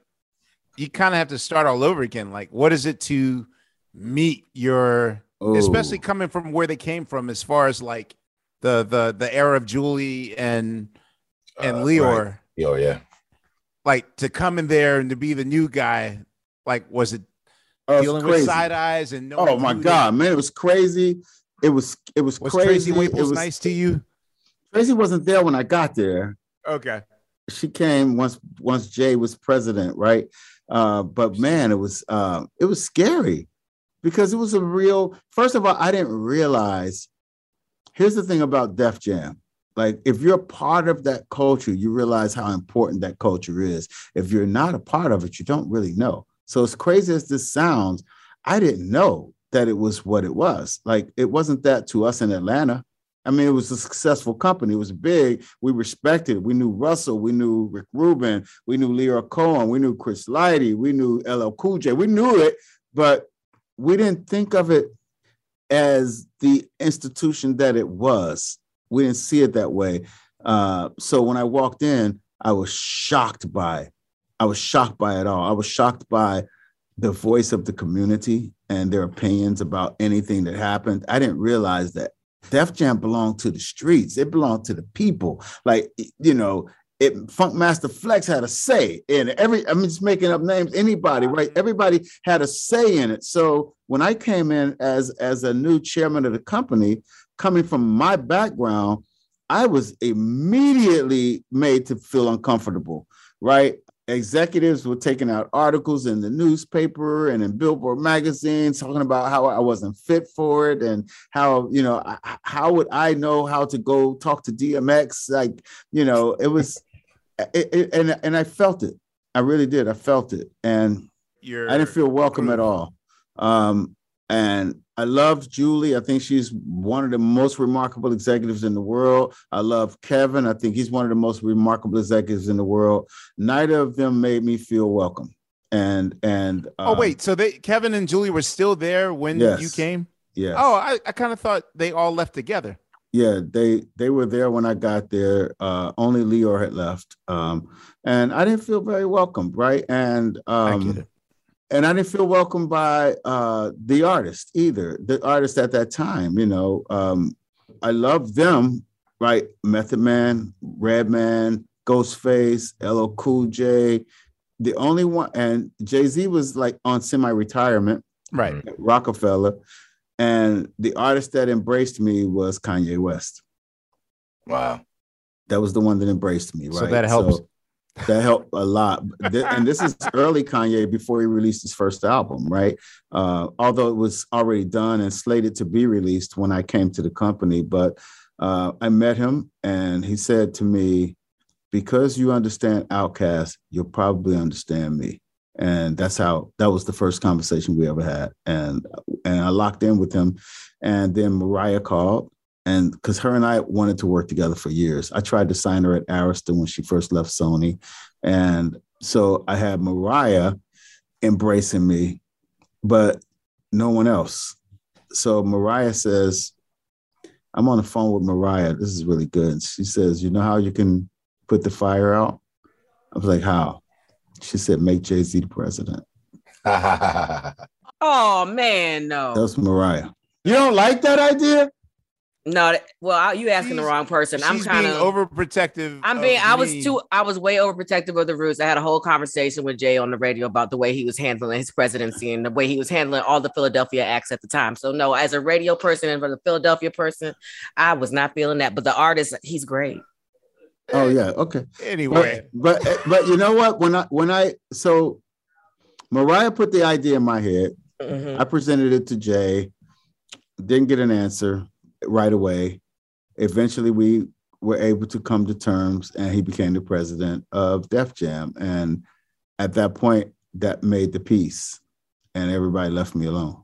you kind of have to start all over again. Like, what is it to meet your, Oh. especially coming from where they came from, as far as like the the the era of Julie and and Uh, Lyor, right. Oh yeah. Like to come in there and to be the new guy. Like, was it it's dealing with side eyes and no? Oh my God, man, it was crazy. It was it was, Was crazy. Tracy It was nice to you? Tracy wasn't there when I got there. Okay. she came once once Jay was president, right? Uh, but man, it was uh, it was scary because it was a real. First of all, I didn't realize. Here's the thing about Def Jam. Like, if you're part of that culture, you realize how important that culture is. If you're not a part of it, you don't really know. So, as crazy as this sounds, I didn't know that it was what it was. Like, it wasn't that to us in Atlanta. I mean, it was a successful company. It was big. We respected. it. We knew Russell. We knew Rick Rubin. We knew Lyor Cohen. We knew Chris Lighty. We knew LL Cool J. We knew it, but we didn't think of it as the institution that it was. We didn't see it that way. Uh, so when I walked in, I was shocked by. I was shocked by it all. I was shocked by the voice of the community and their opinions about anything that happened. I didn't realize that Def Jam belonged to the streets. It belonged to the people. Like you know, it Funkmaster Flex had a say in it. Every I'm just making up names. Anybody, right? Everybody had a say in it. So when I came in as as a new chairman of the company, coming from my background, I was immediately made to feel uncomfortable. Right? Executives were taking out articles in the newspaper and in Billboard magazine talking about how I wasn't fit for it and how you know how would I know how to go talk to DMX? Like you know, it was, it, it- and and I felt it. I really did. I felt it, and I didn't feel welcome at all. Um, and I loved Julie. I think she's one of the most remarkable executives in the world. I love Kevin. I think he's one of the most remarkable executives in the world. Neither of them made me feel welcome. And and Oh um, wait, so they Kevin and Julie were still there when Yes. you came? yeah, Oh, I, I kind of thought they all left together. yeah, they they were there when I got there. Uh, only Lyor had left, um, and I didn't feel very welcome, right? And um. And I didn't feel welcomed by uh, the artist either. The artist at that time, you know, um, I loved them, right? Method Man, Redman, Ghostface, LL Cool J. The only one, and Jay Z was like on semi-retirement, Right. Rockefeller, and the artist that embraced me was Kanye West. Wow. That was the one that embraced me, right? So that helps. That helped a lot. And this is early Kanye before he released his first album, right? Uh, although it was already done and slated to be released when I came to the company. But uh, I met him and he said to me, because you understand Outkast, you'll probably understand me. And that's how that was the first conversation we ever had. And and I locked in with him. And then Mariah called and because her and I wanted to work together for years. I tried to sign her at Arista when she first left Sony, and so I had Mariah embracing me, but no one else. So Mariah says, "I'm on the phone with Mariah. This is really good." She says, "You know how you can put the fire out?" I was like, "How?" She said, "Make Jay Z the president." Oh man, no. That's Mariah. You don't like that idea? No, well, I- you asking the wrong person. I'm She's kind of overprotective. I'm of being. I was me. too. I was way overprotective of the roots. I had a whole conversation with Jay on the radio about the way he was handling his presidency and the way he was handling all the Philadelphia acts at the time. So no, as a radio person and for the Philadelphia person, I was not feeling that. But the artist, he's great. Oh yeah, okay. Anyway, But but but you know what? When I when I so Mariah put the idea in my head. Mhm. I presented it to Jay. Didn't get an answer right away. Eventually, we were able to come to terms, and he became the president of Def Jam. And at that point, that made the peace, and everybody left me alone.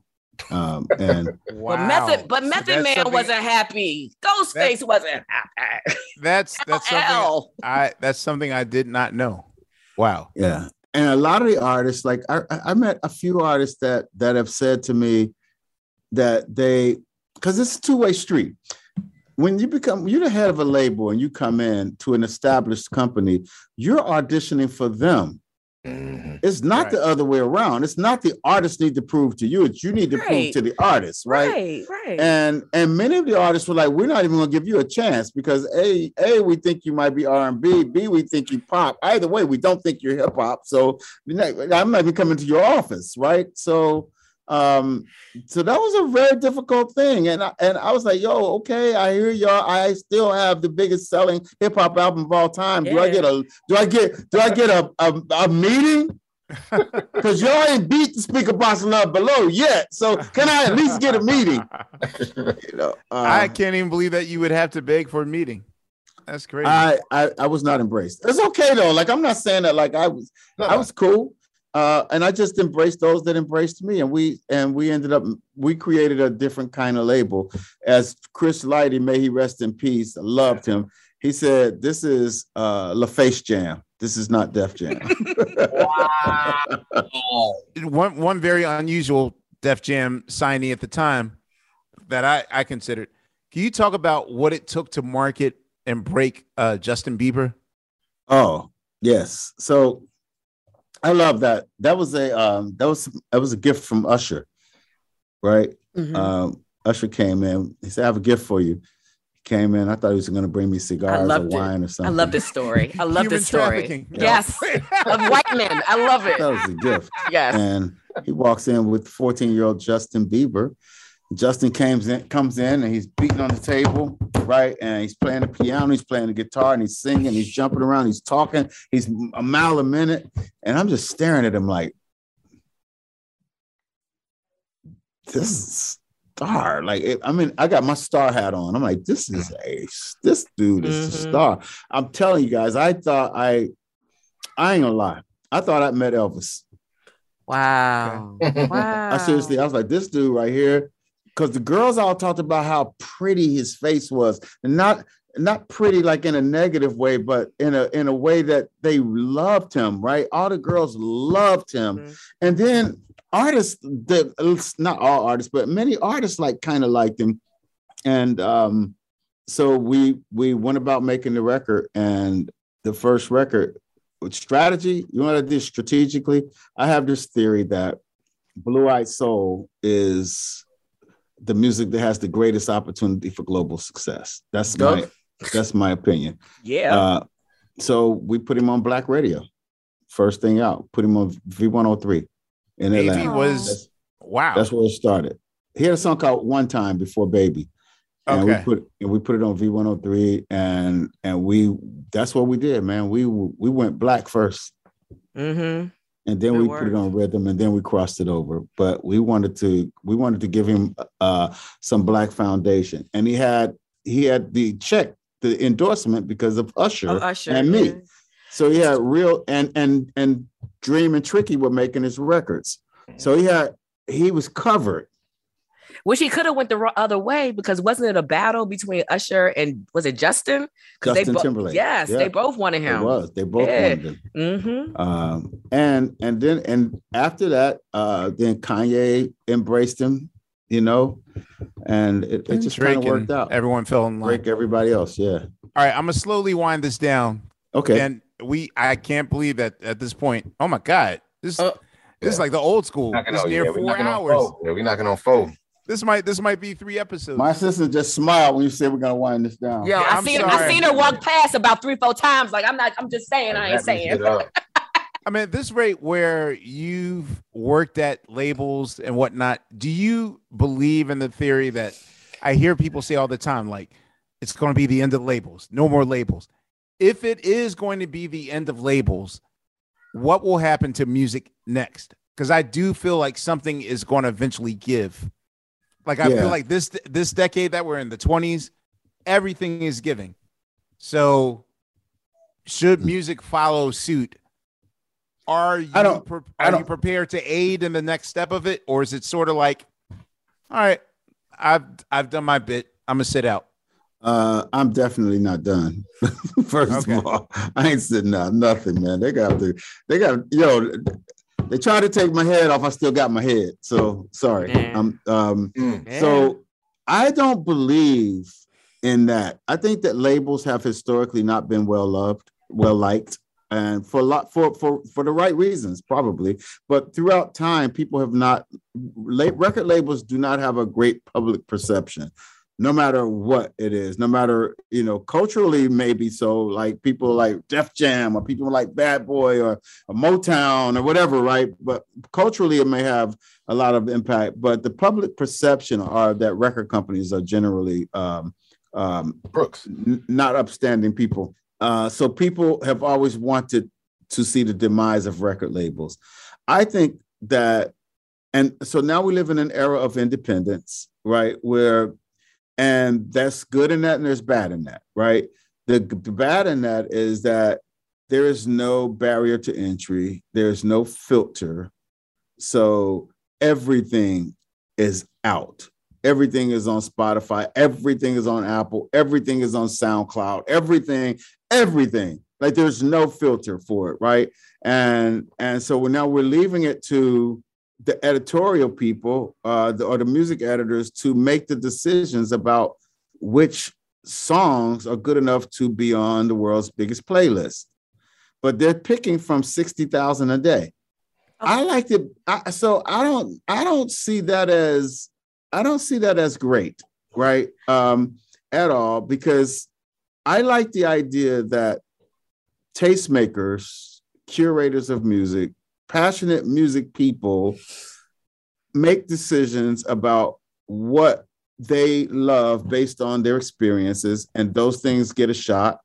Um, and wow. But Method, but Method that's Man wasn't happy. Ghostface wasn't happy. That's that's something Hell. I that's something I did not know. Wow. Yeah. And a lot of the artists, like I, I I met a few artists that that have said to me that they because it's a two-way street. When you become you're the head of a label and you come in to an established company, you're auditioning for them. Mhm. It's not Right. the other way around. It's not the artist need to prove to you, it's you need to prove to the artist, right? Right, right. And and many of the artists were like, we're not even gonna give you a chance because a a we think you might be R and B, B we think you pop. Either way, we don't think you're hip hop. So I'm not even coming to your office, right? So um, so that was a very difficult thing, and I, and I was like, yo, okay, I hear y'all. I still have the biggest selling hip hop album of all time. Do I get a do I get do I get a a, a meeting? Because y'all ain't beat the Speakerboxxx love below yet. So can I at least get a meeting? You know, uh, I can't even believe that you would have to beg for a meeting. That's crazy. I, I I was not embraced. It's okay though. Like I'm not saying that like I was I was cool. Uh, and I just embraced those that embraced me, and we and we ended up we created a different kind of label. As Chris Lighty, may he rest in peace, I loved him. He said, "This is uh, LaFace Jam. This is not Def Jam." wow. one one very unusual Def Jam signee at the time that I, I considered. Can you talk about what it took to market and break uh, Justin Bieber? Oh, yes. So I love that. That was a um that was that was a gift from Usher, right? Mhm. Um Usher came in. He said, I have a gift for you. He came in. I thought he was gonna bring me cigars or loved it. wine or something. I love this story. I love Human this story. Yes, of white men. I love it. That was a gift. Yes. And he walks in with 14-year-old Justin Bieber. Justin comes in, comes in and he's beating on the table, right? And he's playing the piano, he's playing the guitar, and he's singing, he's jumping around, he's talking, he's a mile a minute. And I'm just staring at him like, this is star. Like, it, I mean, I got my star hat on. I'm like, this is a this dude is a Mhm. star. I'm telling you guys, I thought I I ain't gonna lie. I thought I met Elvis. Wow. Wow. I seriously, I was like, this dude right here, because the girls all talked about how pretty his face was, and not not pretty like in a negative way, but in a in a way that they loved him. Right, all the girls loved him, Mhm. and then artists that not all artists, but many artists like kind of liked him, and um, so we we went about making the record, and the first record with strategy. You want to do strategically? I have this theory that Blue Eyed Soul is the music that has the greatest opportunity for global success. That's my that's my opinion. Yeah. Uh, so we put him on Black Radio, first thing out. Put him on V103 in Baby Atlanta. was That's, wow. that's where it started. He had a song called "One Time" before "Baby," and Okay. we put and we put it on V103, and and we that's what we did, man. We we went black first mm-hmm. And then Good we put it on rhythm and then we crossed it over. But we wanted to we wanted to give him uh some black foundation. And he had he had the check the endorsement because of Usher, Oh, Usher. and me. yeah. so he had real and and and Dream and Tricky were making his records. So he had he was covered Which he could have went the other way because wasn't it a battle between Usher and was it Justin? 'Cause Justin bo- Timberlake. Yes, Yeah. they both wanted it him. was they both Yeah. wanted him Mm-hmm. um and and then and after that uh then Kanye embraced him you know and it, it just kind of worked out Everyone fell in line. break everybody else yeah All right, I'm gonna slowly wind this down. okay And we I can't believe that at this point. Oh my god, this Uh, this is like the old school. Knocking This on, near yeah, we're four knocking on hours. four. Yeah, we're knocking on four. This might this might be three episodes. My sister just smiled when you said we're gonna wind this down. Yo, Yeah, I I'm seen sorry. I seen her walk past about three, four times. Like I'm not. I'm just saying. I ain't saying. shit. I mean, at this rate where you've worked at labels and whatnot, do you believe in the theory that I hear people say all the time, like it's going to be the end of labels, no more labels? If it is going to be the end of labels, what will happen to music next? Because I do feel like something is going to eventually give. Like I Yeah. feel like this this decade that we're in, the twenties, everything is giving. So, should music follow suit? Are you I don't- pre- are you don't- prepared to aid in the next step of it, or is it sort of like, all right, I've I've done my bit, I'm gonna sit out. Uh, I'm definitely not done. First Okay. of all, I ain't sitting out nothing, man. They got to, they got, yo, they tried to take my head off. I still got my head. So sorry. Man. I'm, um, Mm. so I don't believe in that. I think that labels have historically not been well loved, well liked, and for a lot for for for the right reasons, probably. But throughout time, people have not. La- record labels do not have a great public perception no matter what it is, no matter, you know, culturally, maybe so, like people like Def Jam or people like Bad Boy or, or Motown or whatever, right? But culturally, it may have a lot of impact. But the public perception are that record companies are generally um, um, Brooks. n- not upstanding people. Uh, so people have always wanted to see the demise of record labels. I think that, and so now we live in an era of independence, right? Where, and that's good in that, and there's bad in that, right? The, the bad in that is that there is no barrier to entry, there's no filter. So everything is out. Everything is on Spotify. Everything is on Apple. Everything is on SoundCloud. Everything, everything. Like there's no filter for it, right? And and so now we're leaving it to the editorial people uh, the, or the music editors to make the decisions about which songs are good enough to be on the world's biggest playlist. But they're picking from sixty thousand a day. I like it. I, so I don't. I don't see that as. I don't see that as great, right? Um, at all, because I like the idea that tastemakers, curators of music, passionate music people make decisions about what they love based on their experiences, and those things get a shot.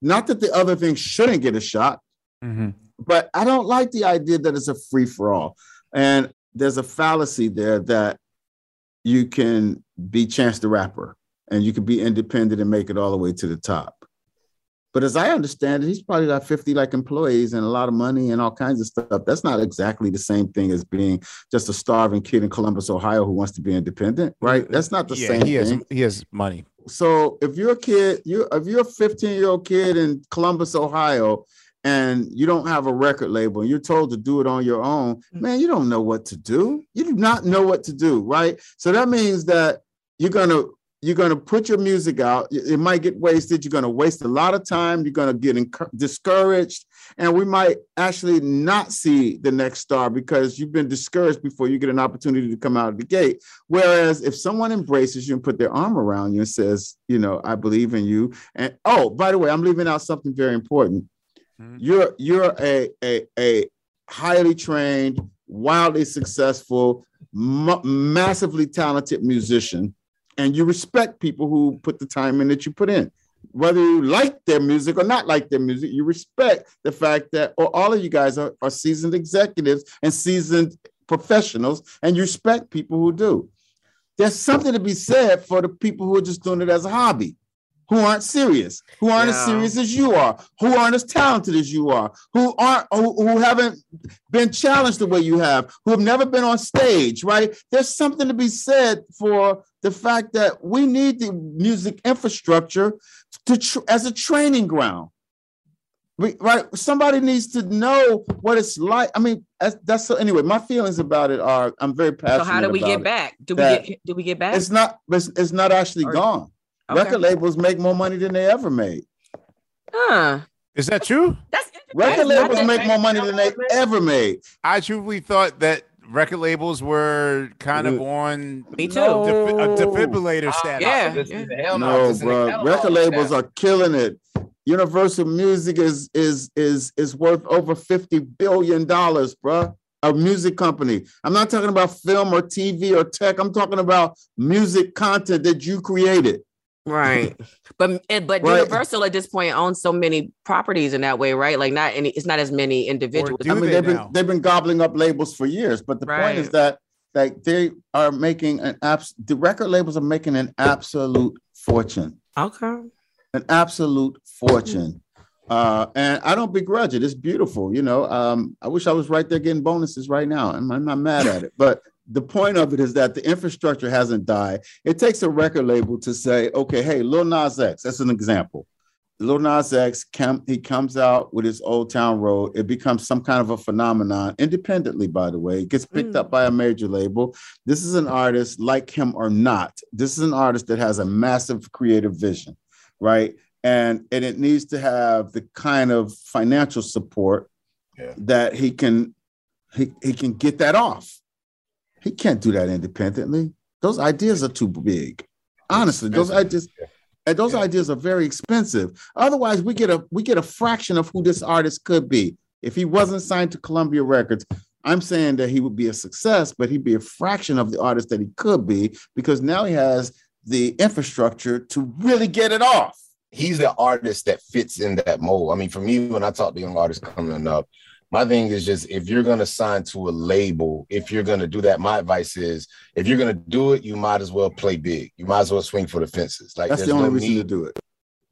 Not that the other things shouldn't get a shot, mm-hmm. but I don't like the idea that it's a free for all. And there's a fallacy there that you can be Chance the Rapper and you can be independent and make it all the way to the top. But as I understand it, he's probably got 50 like employees and a lot of money and all kinds of stuff. That's not exactly the same thing as being just a starving kid in Columbus, Ohio who wants to be independent, right? That's not the yeah, same he has thing he has money. so if you're a kid, you if you're a 15 year old kid in Columbus, Ohio, and you don't have a record label and you're told to do it on your own, mm. man, you don't know what to do. You do not know what to do, right? So that means that you're gonna you're gonna put your music out. It might get wasted. You're gonna waste a lot of time. You're gonna get encour- discouraged, and we might actually not see the next star because you've been discouraged before you get an opportunity to come out of the gate. Whereas if someone embraces you and put their arm around you and says, you know, I believe in you, and oh, by the way, I'm leaving out something very important. Hmm. You're you're a a a highly trained, wildly successful, ma- massively talented musician, and you respect people who put the time in that you put in. Whether you like their music or not like their music, you respect the fact that or all of you guys are, are seasoned executives and seasoned professionals, and you respect people who do. There's something to be said for the people who are just doing it as a hobby, who aren't serious, who aren't as serious as you are, who aren't as talented as you are, who aren't who, who haven't been challenged the way you have, who have never been on stage, right? There's something to be said for the fact that we need the music infrastructure to tr- as a training ground. We, right, somebody needs to know what it's like. I mean, that's, that's so. Anyway, my feelings about it are I'm very passionate. So how do we get it. back? Do we get do we get back? It's not. It's, it's not actually Or- gone. Okay. Record labels make more money than they ever made. Huh. Is that true? That's Record That's labels make more money than they ever made. I truly thought that record labels were kind of on Me too. defi- a No. defibrillator ah, status. Yeah, This yeah. is the hell No, This bro. Record labels are killing it. Universal Music is is is is worth over fifty billion dollars, bro. A music company. I'm not talking about film or TV or tech. I'm talking about music content that you created. Right. But but Right. Universal at this point owns so many properties in that way, right? Like not any it's not as many individuals. I mean, they they've been they've been gobbling up labels for years. But the point is that like they are making an abs. The record labels are making an absolute fortune. Okay. an absolute fortune. Uh, and I don't begrudge it. It's beautiful, you know. Um, I wish I was right there getting bonuses right now. and I'm not mad at it. But the point of it is that the infrastructure hasn't died. It takes a record label to say, okay, hey, Lil Nas X, that's an example. Lil Nas X, come, he comes out with his Old Town Road. It becomes some kind of a phenomenon, independently, by the way. It gets picked Mm. up by a major label. This is an artist, like him or not. This is an artist that has a massive creative vision, right? And, and it needs to have the kind of financial support Yeah. that he can he, he can get that off. He can't do that independently. Those ideas are too big. Honestly, those ideas and those Yeah. ideas are very expensive. Otherwise, we get a we get a fraction of who this artist could be. If he wasn't signed to Columbia Records, I'm saying that he would be a success, but he'd be a fraction of the artist that he could be because now he has the infrastructure to really get it off. he's the artist that fits in that mold. I mean, for me, when I talk to young artists coming up, my thing is just if you're gonna sign to a label, if you're gonna do that, my advice is if you're gonna do it, you might as well play big. You might as well swing for the fences. Like That's the only no reason to do it.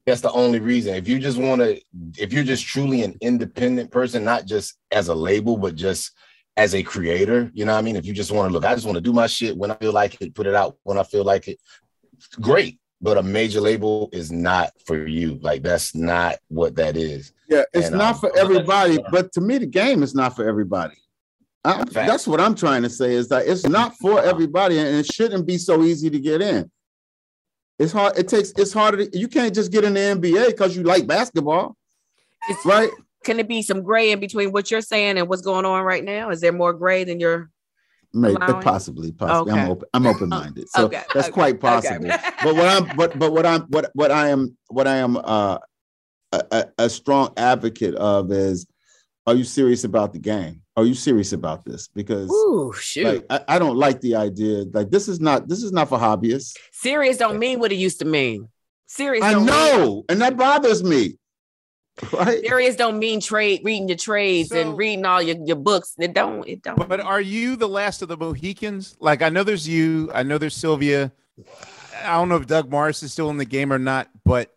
That's the only reason. If you just want to, if you're just truly an independent person, not just as a label, but just as a creator, you know what I mean? If you just want to look, I just want to do my shit when I feel like it, put it out when I feel like it, great. But a major label is not for you. Like that's not what that is. Yeah, it's And, not um, for everybody, but to me, the game is not for everybody. I, that's what I'm trying to say is that it's not for everybody, and it shouldn't be so easy to get in. It's hard. It takes. It's harder. To, you can't just get in the NBA because you like basketball, It's, right? Can it be some gray in between what you're saying and what's going on right now? Is there more gray than you're Maybe, possibly, possibly. I'm open. I'm open minded, so Okay, that's okay, quite okay. possible. but what I'm, but but what I'm, what what I am, what I am, uh, a, a, strong advocate of is, are you serious about the game? Are you serious about this? Because Ooh, shoot. like I, I don't like the idea. Like this is not this is not for hobbyists. Serious don't mean what it used to mean. Serious I don't mean know, and that bothers me. Right? serious don't mean trade reading your trades So- and reading all your, your books. It don't it don't But are you the last of the Mohicans? Like I know there's you, I know there's Sylvia. I don't know if Doug Morris is still in the game or not, but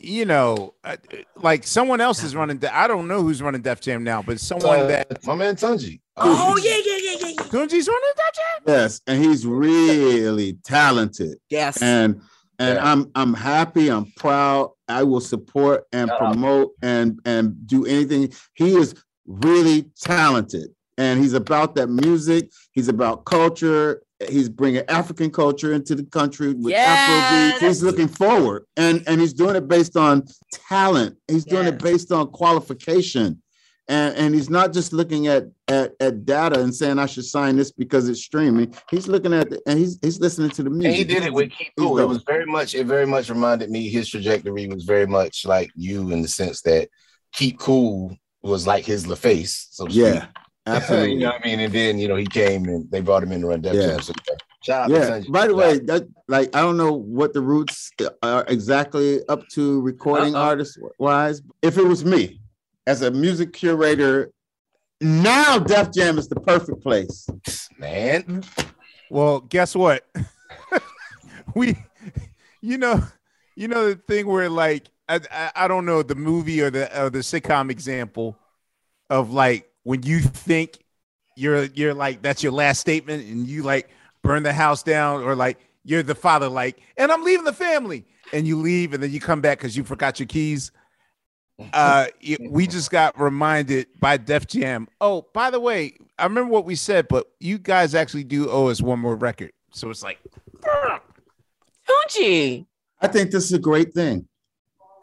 you know, uh, like someone else is running. De- I don't know who's running Def Jam now, but someone Uh, that my man Tunji. Oh yeah, yeah, yeah, yeah, yeah. Tunji's running Def Jam. Yes, and he's really talented. Yes. and and Yeah. I'm I'm happy. I'm proud. I will support and promote and and do anything. He is really talented, and he's about that music. He's about culture. He's bringing African culture into the country with Afrobeat. He's looking forward, and and he's doing it based on talent. He's doing it based on qualification. And, and he's not just looking at, at at data and saying I should sign this because it's streaming. He's looking at the, and he's he's listening to the music. And he did it with Keep Cool. It was very much, it very much reminded me, his trajectory was very much like you in the sense that Keep Cool was like his LaFace. So Yeah, speak. absolutely. you know what I mean? And then, you know, he came and they brought him in to run Def Yeah. Jam. So, shout yeah. By the way, that like I don't know what the Roots are exactly up to recording Uh-oh. artist wise. If it was me as a music curator, now Def Jam is the perfect place. man. Well, guess what? we, you know, you know the thing where like I, I, I don't know the movie or the or the sitcom example of like when you think you're you're like that's your last statement and you like burn the house down or like you're the father like and I'm leaving the family and you leave and then you come back because you forgot your keys. Uh, it- we just got reminded by Def Jam. Oh, by the way, I remember what we said, but you guys actually do owe us one more record. So it's like, Tunji. I think this is a great thing.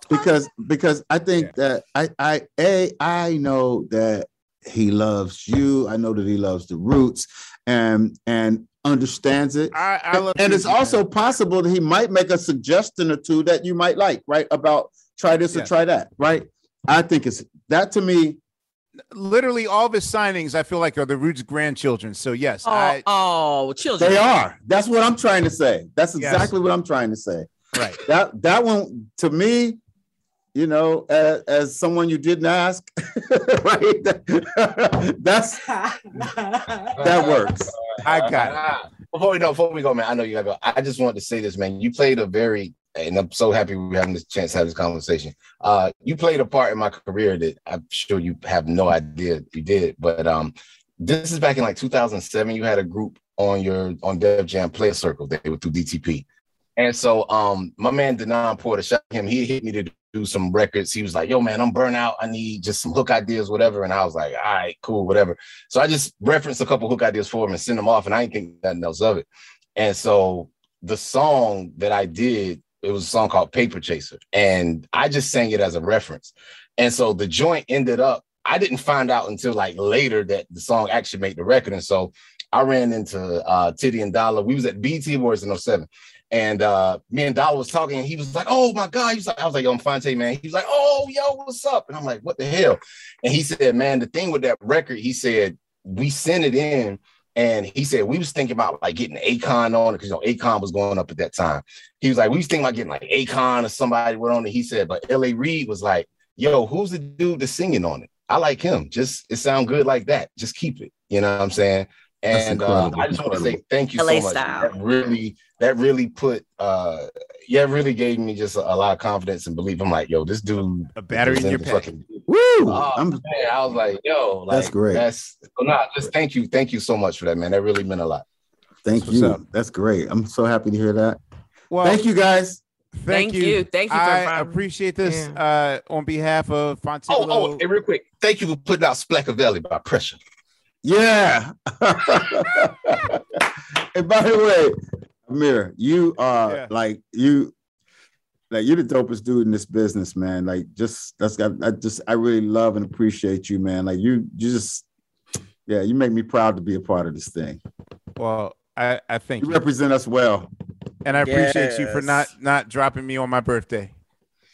because because I think that I I a I know that he loves you. I know that he loves the Roots and and understands it. I, I love and it's also possible that he might make a suggestion or two that you might like, right? About try this Yeah. or try that, right? I think it's that to me. literally all of his signings. I feel like are the Roots grandchildren. So yes, Oh, I oh, children. They are. That's what I'm trying to say. That's Yes. exactly what I'm trying to say. right. That that one to me, you know, as, as someone you didn't ask, right? that's that works. I got it. Before we go, before we go, man, I know you gotta go. I just wanted to say this, man. You played a very, and I'm so happy we're having this chance to have this conversation. Uh, you played a part in my career that I'm sure you have no idea you did. But um, this is back in like 2007. You had a group on your on Def Jam Playaz Circle. They were through DTP, and so um, my man Denon Porter, to him. He hit me to do some records. He was like, "Yo, man, I'm burnt out. I need just some hook ideas, whatever." And I was like, "All right, cool, whatever." So I just referenced a couple hook ideas for him and sent them off, and I didn't think nothing else of it. And so the song that I did, it was a song called Paper Chaser, and I just sang it as a reference. And so the joint ended up. I didn't find out until like later that the song actually made the record, and so I ran into uh, Tity and Dollar. We was at BT Awards in 07. And uh, me and Dollar was talking, and he was like, "Oh my god!" He was like, "I was like, yo, I'm Phonte, man." He was like, "Oh, yo, what's up?" And I'm like, "What the hell?" And he said, "Man, the thing with that record," he said, "We sent it in, and he said we was thinking about like getting Akon on it because you know Akon was going up at that time. He was like, we was thinking about getting like Akon or somebody went on it. He said, but L.A. Reid was like, "Yo, who's the dude that's singing on it? I like him. Just it sound good like that. Just keep it. You know what I'm saying?" And uh, I just want to say thank you LA so much. style. That really, that really put, uh, yeah, really gave me just a, a lot of confidence and belief. I'm like, yo, this dude, A battery in your pack. fucking- Woo! Oh, I'm man, I was like, yo, like, That's great. That's so nah, just thank you, thank you so much for that, man. That really meant a lot. thank What's you. up? That's great. I'm so happy to hear that. Well, Thank you guys. Thank, Thank you. you. Thank you I inviting appreciate this uh, on behalf of Oh, oh, and real quick, thank you for putting out Splackavelli by Pressure. Yeah. and by the way, Ahmir, you are Yeah. like you like you're the dopest dude in this business, man. Like just that's got I just I really love and appreciate you, man. Like you you just yeah, you make me proud to be a part of this thing. well, I, I think You you. represent us well. and I appreciate you for not not dropping me on my birthday.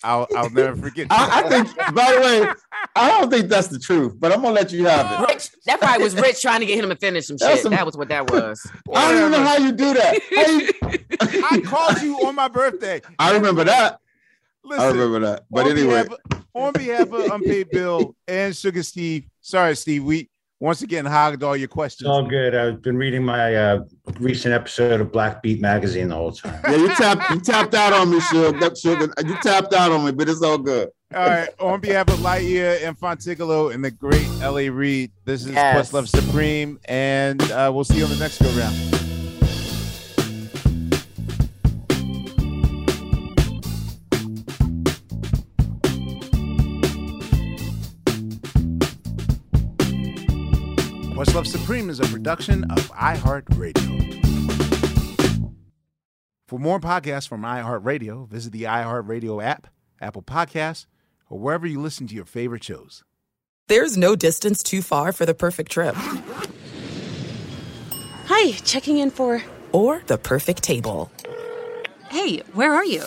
I'll I'll never forget. I, I think by the way, I don't think that's the truth, but I'm gonna let you have it. Rich, that probably was Rich trying to get him to finish some That's shit. some- that was what that was. I don't even know how you do that. How you- I called you on my birthday. I remember that. Listen, I remember that. But on anyway, behalf, on behalf of Unpaid Bill and Sugar Steve, sorry, Steve, we once again hogged all your questions. It's all good. I've been reading my uh, recent episode of Black Beat magazine the whole time. yeah, you tapped you tapped out on me, Sugar. Sugar. You tapped out on me, but it's all good. All right, on behalf of Lightyear and Phontigallo and the great LA Reid, this is Yes. Questlove Supreme, and uh, we'll see you on the next go round. Questlove Supreme is a production of iHeartRadio. For more podcasts from iHeartRadio, visit the iHeartRadio app, Apple Podcasts, or wherever you listen to your favorite shows. There's no distance too far for the perfect trip. Hi, checking in for. Or the perfect table. Hey, where are you?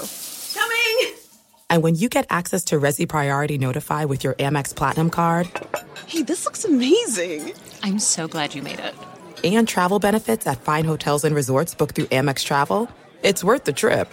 Coming. And when you get access to Resy Priority Notify with your Amex Platinum card Hey, this looks amazing. I'm so glad you made it. and travel benefits at fine hotels and resorts booked through Amex Travel, it's worth the trip.